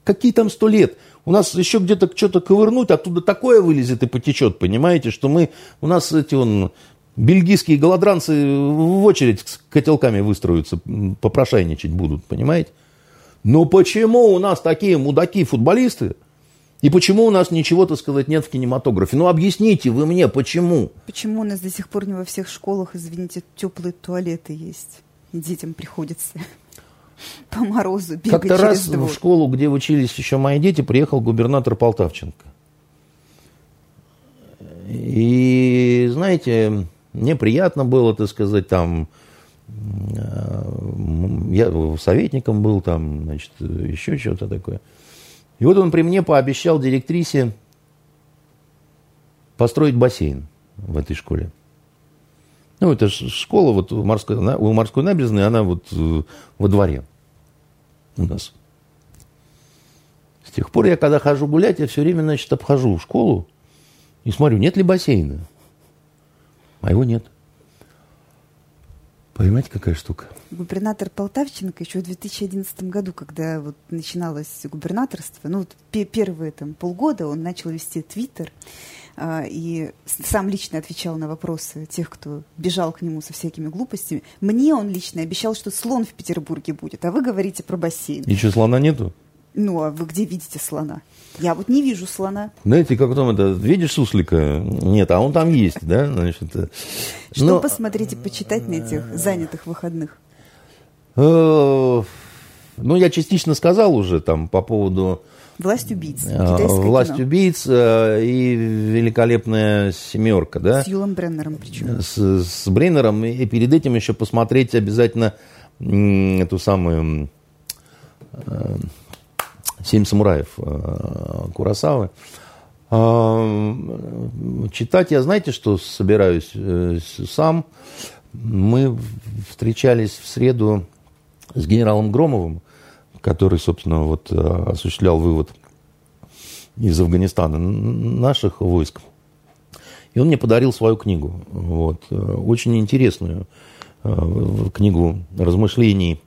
какие там сто лет. У нас еще где-то что-то ковырнуть, оттуда такое вылезет и потечет, понимаете, что мы, у нас эти он, бельгийские голодранцы в очередь с котелками выстроятся, попрошайничать будут, понимаете? Но почему у нас такие мудаки-футболисты? И почему у нас ничего, так сказать, нет в кинематографе? Ну, объясните вы мне, почему? Почему у нас до сих пор не во всех школах, извините, теплые туалеты есть? И детям приходится (laughs) по морозу бегать Как-то раз двор. в школу, где учились еще мои дети, приехал губернатор Полтавченко. И, знаете, мне приятно было, так сказать, там, я советником был, там, значит, еще что-то такое. И вот он при мне пообещал директрисе построить бассейн в этой школе. Ну, это школа вот морской, у морской набережной, она вот э, во дворе у нас. С тех пор я, когда хожу гулять, я все время, значит, обхожу школу и смотрю, нет ли бассейна. А его нет. Понимаете, какая штука? Губернатор Полтавченко еще в 2011 году, когда вот начиналось губернаторство, ну, вот первые там полгода он начал вести твиттер, а, и сам лично отвечал на вопросы тех, кто бежал к нему со всякими глупостями. Мне он лично обещал, что слон в Петербурге будет, а вы говорите про бассейн. И что, слона нету? Ну, а вы где видите слона? Я вот не вижу слона. Знаете, как там это, видишь суслика? Нет, а он там есть, да? Значит, э, Что но... посмотреть и почитать на этих занятых выходных? Э, ну, я частично сказал уже там по поводу... Власть убийц. Э, Власть кино. убийц и великолепная семерка, да? С Юлом Бреннером причем. С, с Бреннером. И перед этим еще посмотреть обязательно эту самую «Семь самураев» э, Курасавы. А, читать я, знаете, что собираюсь э, сам. Мы встречались в среду с генералом Громовым, который, собственно, вот э, осуществлял вывод из Афганистана наших войск. И он мне подарил свою книгу, вот, очень интересную книгу размышлений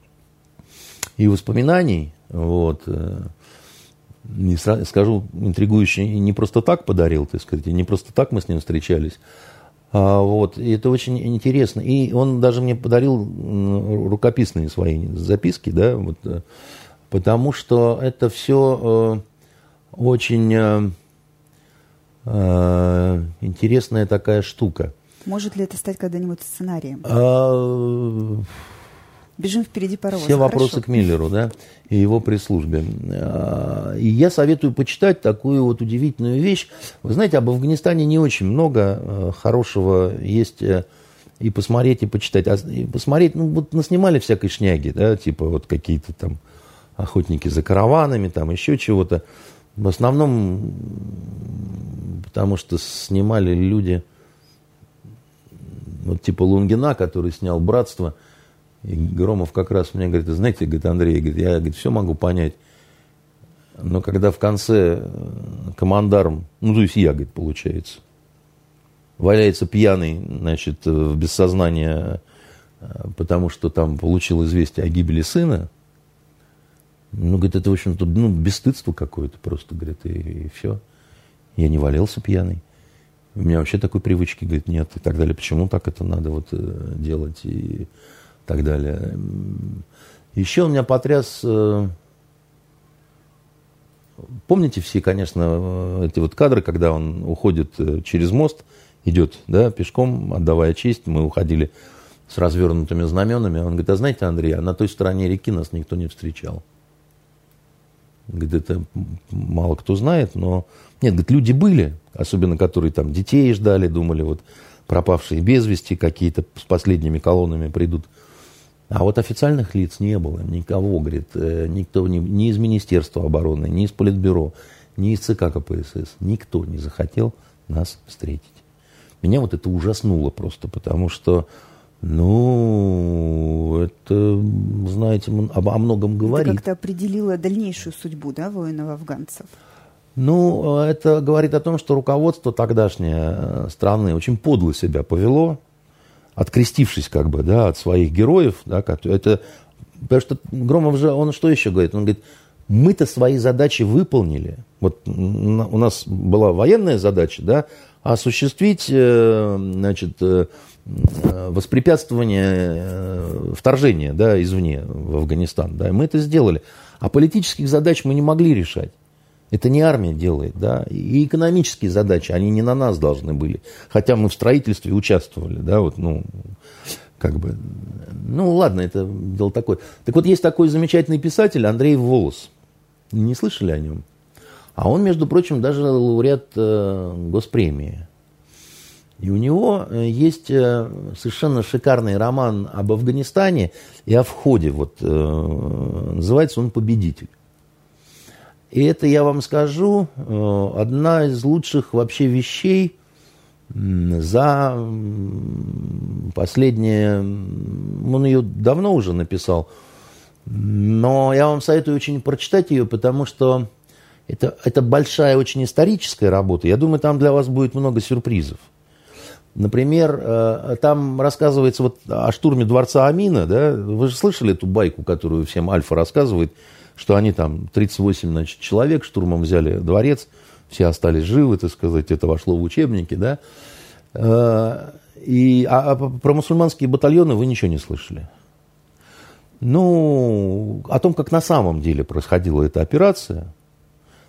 и воспоминаний. Вот, не скажу, интригующий, не просто так подарил, так сказать, не просто так мы с ним встречались. А, вот, и это очень интересно. И он даже мне подарил рукописные свои записки, да, вот, э, потому что это все э, очень э, э, интересная такая штука. Может ли это стать когда-нибудь сценарием? А, Бежим впереди паровоза. Все вопросы Хорошо. к Миллеру, да, и его пресс-службе. А, и я советую почитать такую вот удивительную вещь. Вы знаете, об Афганистане не очень много э, хорошего есть э, и посмотреть, и почитать. А и посмотреть, ну, вот наснимали всякой шняги, да, типа вот какие-то там охотники за караванами, там еще чего-то. В основном, потому что снимали люди, вот типа Лунгина, который снял «Братство», И Громов как раз мне говорит, знаете, говорит, Андрей, говорит, я говорит, все могу понять. Но когда в конце э, командарм, ну, то есть я, говорит, получается, валяется пьяный, значит, в бессознании, э, потому что там получил известие о гибели сына, ну, говорит, это, в общем-то, ну, бесстыдство какое-то просто, говорит, и, и все. Я не валялся пьяный. У меня вообще такой привычки, говорит, нет, и так далее. Почему так это надо вот э, делать и так далее. Еще он меня потряс... Э, помните все, конечно, эти вот кадры, когда он уходит э, через мост, идет, да, пешком, отдавая честь. Мы уходили с развернутыми знаменами. Он говорит, а знаете, Андрей, а на той стороне реки нас никто не встречал. Говорит, это мало кто знает, но... Нет, говорит, люди были, особенно которые там детей ждали, думали, вот пропавшие без вести какие-то с последними колоннами придут. А вот официальных лиц не было, никого, говорит, э, никто, ни, ни из Министерства обороны, ни из Политбюро, ни из ЦК КПСС, никто не захотел нас встретить. Меня вот это ужаснуло просто, потому что ну, это, знаете, об, о многом говорит. Это как-то определило дальнейшую судьбу, да, воинов-афганцев? Ну, это говорит о том, что руководство тогдашнее э, страны очень подло себя повело, открестившись как бы, да, от своих героев, да, это, потому что Громов же, он что еще говорит? Он говорит, мы-то свои задачи выполнили. Вот у нас была военная задача, да, осуществить, э, значит, э, воспрепятствование э, вторжения да, извне в Афганистан. Да, мы это сделали. А политических задач мы не могли решать. Это не армия делает, да, и экономические задачи, они не на нас должны были, хотя мы в строительстве участвовали, да, вот, ну, как бы, ну, ладно, это дело такое. Так вот, есть такой замечательный писатель Андрей Волос, не слышали о нем? А он, между прочим, даже лауреат э, госпремии. И у него э, есть э, совершенно шикарный роман об Афганистане и о входе. Вот, э, называется он «Победитель». И это, я вам скажу, одна из лучших вообще вещей за последние... Он ее давно уже написал. Но я вам советую очень прочитать ее, потому что это, это большая, очень историческая работа. Я думаю, там для вас будет много сюрпризов. Например, э, там рассказывается вот о штурме дворца Амина, да, вы же слышали эту байку, которую всем Альфа рассказывает, что они там 38 значит, человек штурмом взяли дворец, все остались живы, так сказать, это вошло в учебники, да. Э, и, а, а про мусульманские батальоны вы ничего не слышали. Ну, о том, как на самом деле происходила эта операция,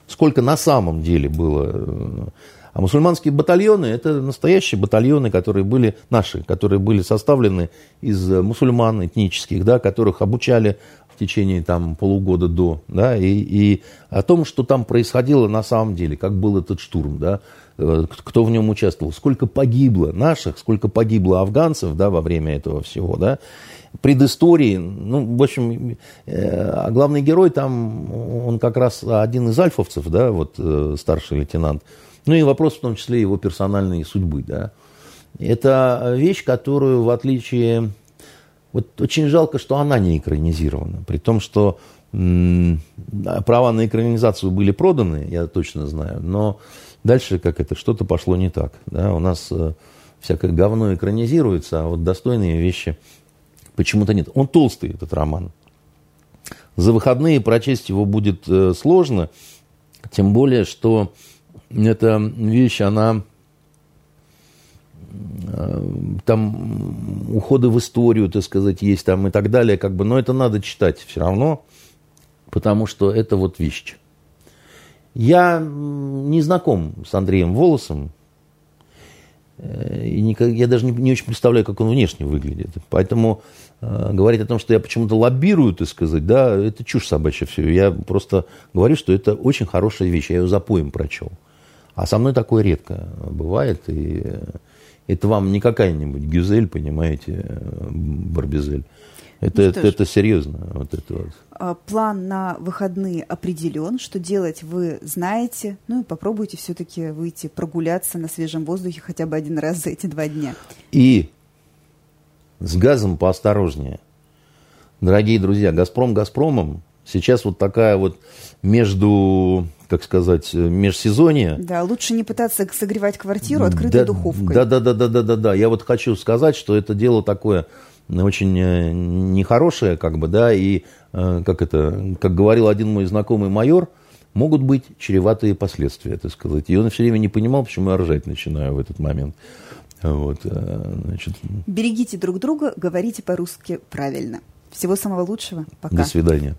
сколько на самом деле было э, а мусульманские батальоны – это настоящие батальоны, которые были наши, которые были составлены из мусульман этнических, да, которых обучали в течение там, полугода до, да, и, и о том, что там происходило на самом деле, как был этот штурм, да, э, кто в нем участвовал, сколько погибло наших, сколько погибло афганцев да, во время этого всего, да, предыстории, ну, в общем, э, а главный герой там, он как раз один из альфовцев, да, вот э, старший лейтенант, ну и вопрос в том числе его персональной судьбы. Да. Это вещь, которую, в отличие... Вот очень жалко, что она не экранизирована. При том, что права на экранизацию были проданы, я точно знаю, но дальше как это, что-то пошло не так. Да. У нас э, всякое говно экранизируется, а вот достойные вещи почему-то нет. Он толстый, этот роман. За выходные прочесть его будет э, сложно, тем более, что эта вещь, она э, там уходы в историю, так сказать, есть там и так далее, как бы, но это надо читать все равно, потому что это вот вещь. Я не знаком с Андреем Волосом, э, и никак, я даже не, не очень представляю, как он внешне выглядит. Поэтому э, говорить о том, что я почему-то лоббирую, так сказать, да, это чушь собачья все. Я просто говорю, что это очень хорошая вещь. Я ее за поем прочел. А со мной такое редко бывает. И это вам не какая-нибудь гюзель, понимаете, барбизель. Это, ну, это, это серьезно. Вот это вот. А, план на выходные определен. Что делать, вы знаете. Ну и попробуйте все-таки выйти прогуляться на свежем воздухе хотя бы один раз за эти два дня. И с газом поосторожнее. дорогие друзья, «Газпром» «Газпромом». Сейчас вот такая вот между, как сказать, межсезонье. Да, лучше не пытаться согревать квартиру открытой да, духовкой. Да, да, да, да, да, да, да. Я вот хочу сказать, что это дело такое очень э, нехорошее, как бы, да, и, э, как это, как говорил один мой знакомый майор, могут быть чреватые последствия, так сказать. И он все время не понимал, почему я ржать начинаю в этот момент. Вот, э, значит. Берегите друг друга, говорите по-русски правильно. Всего самого лучшего. Пока. До свидания.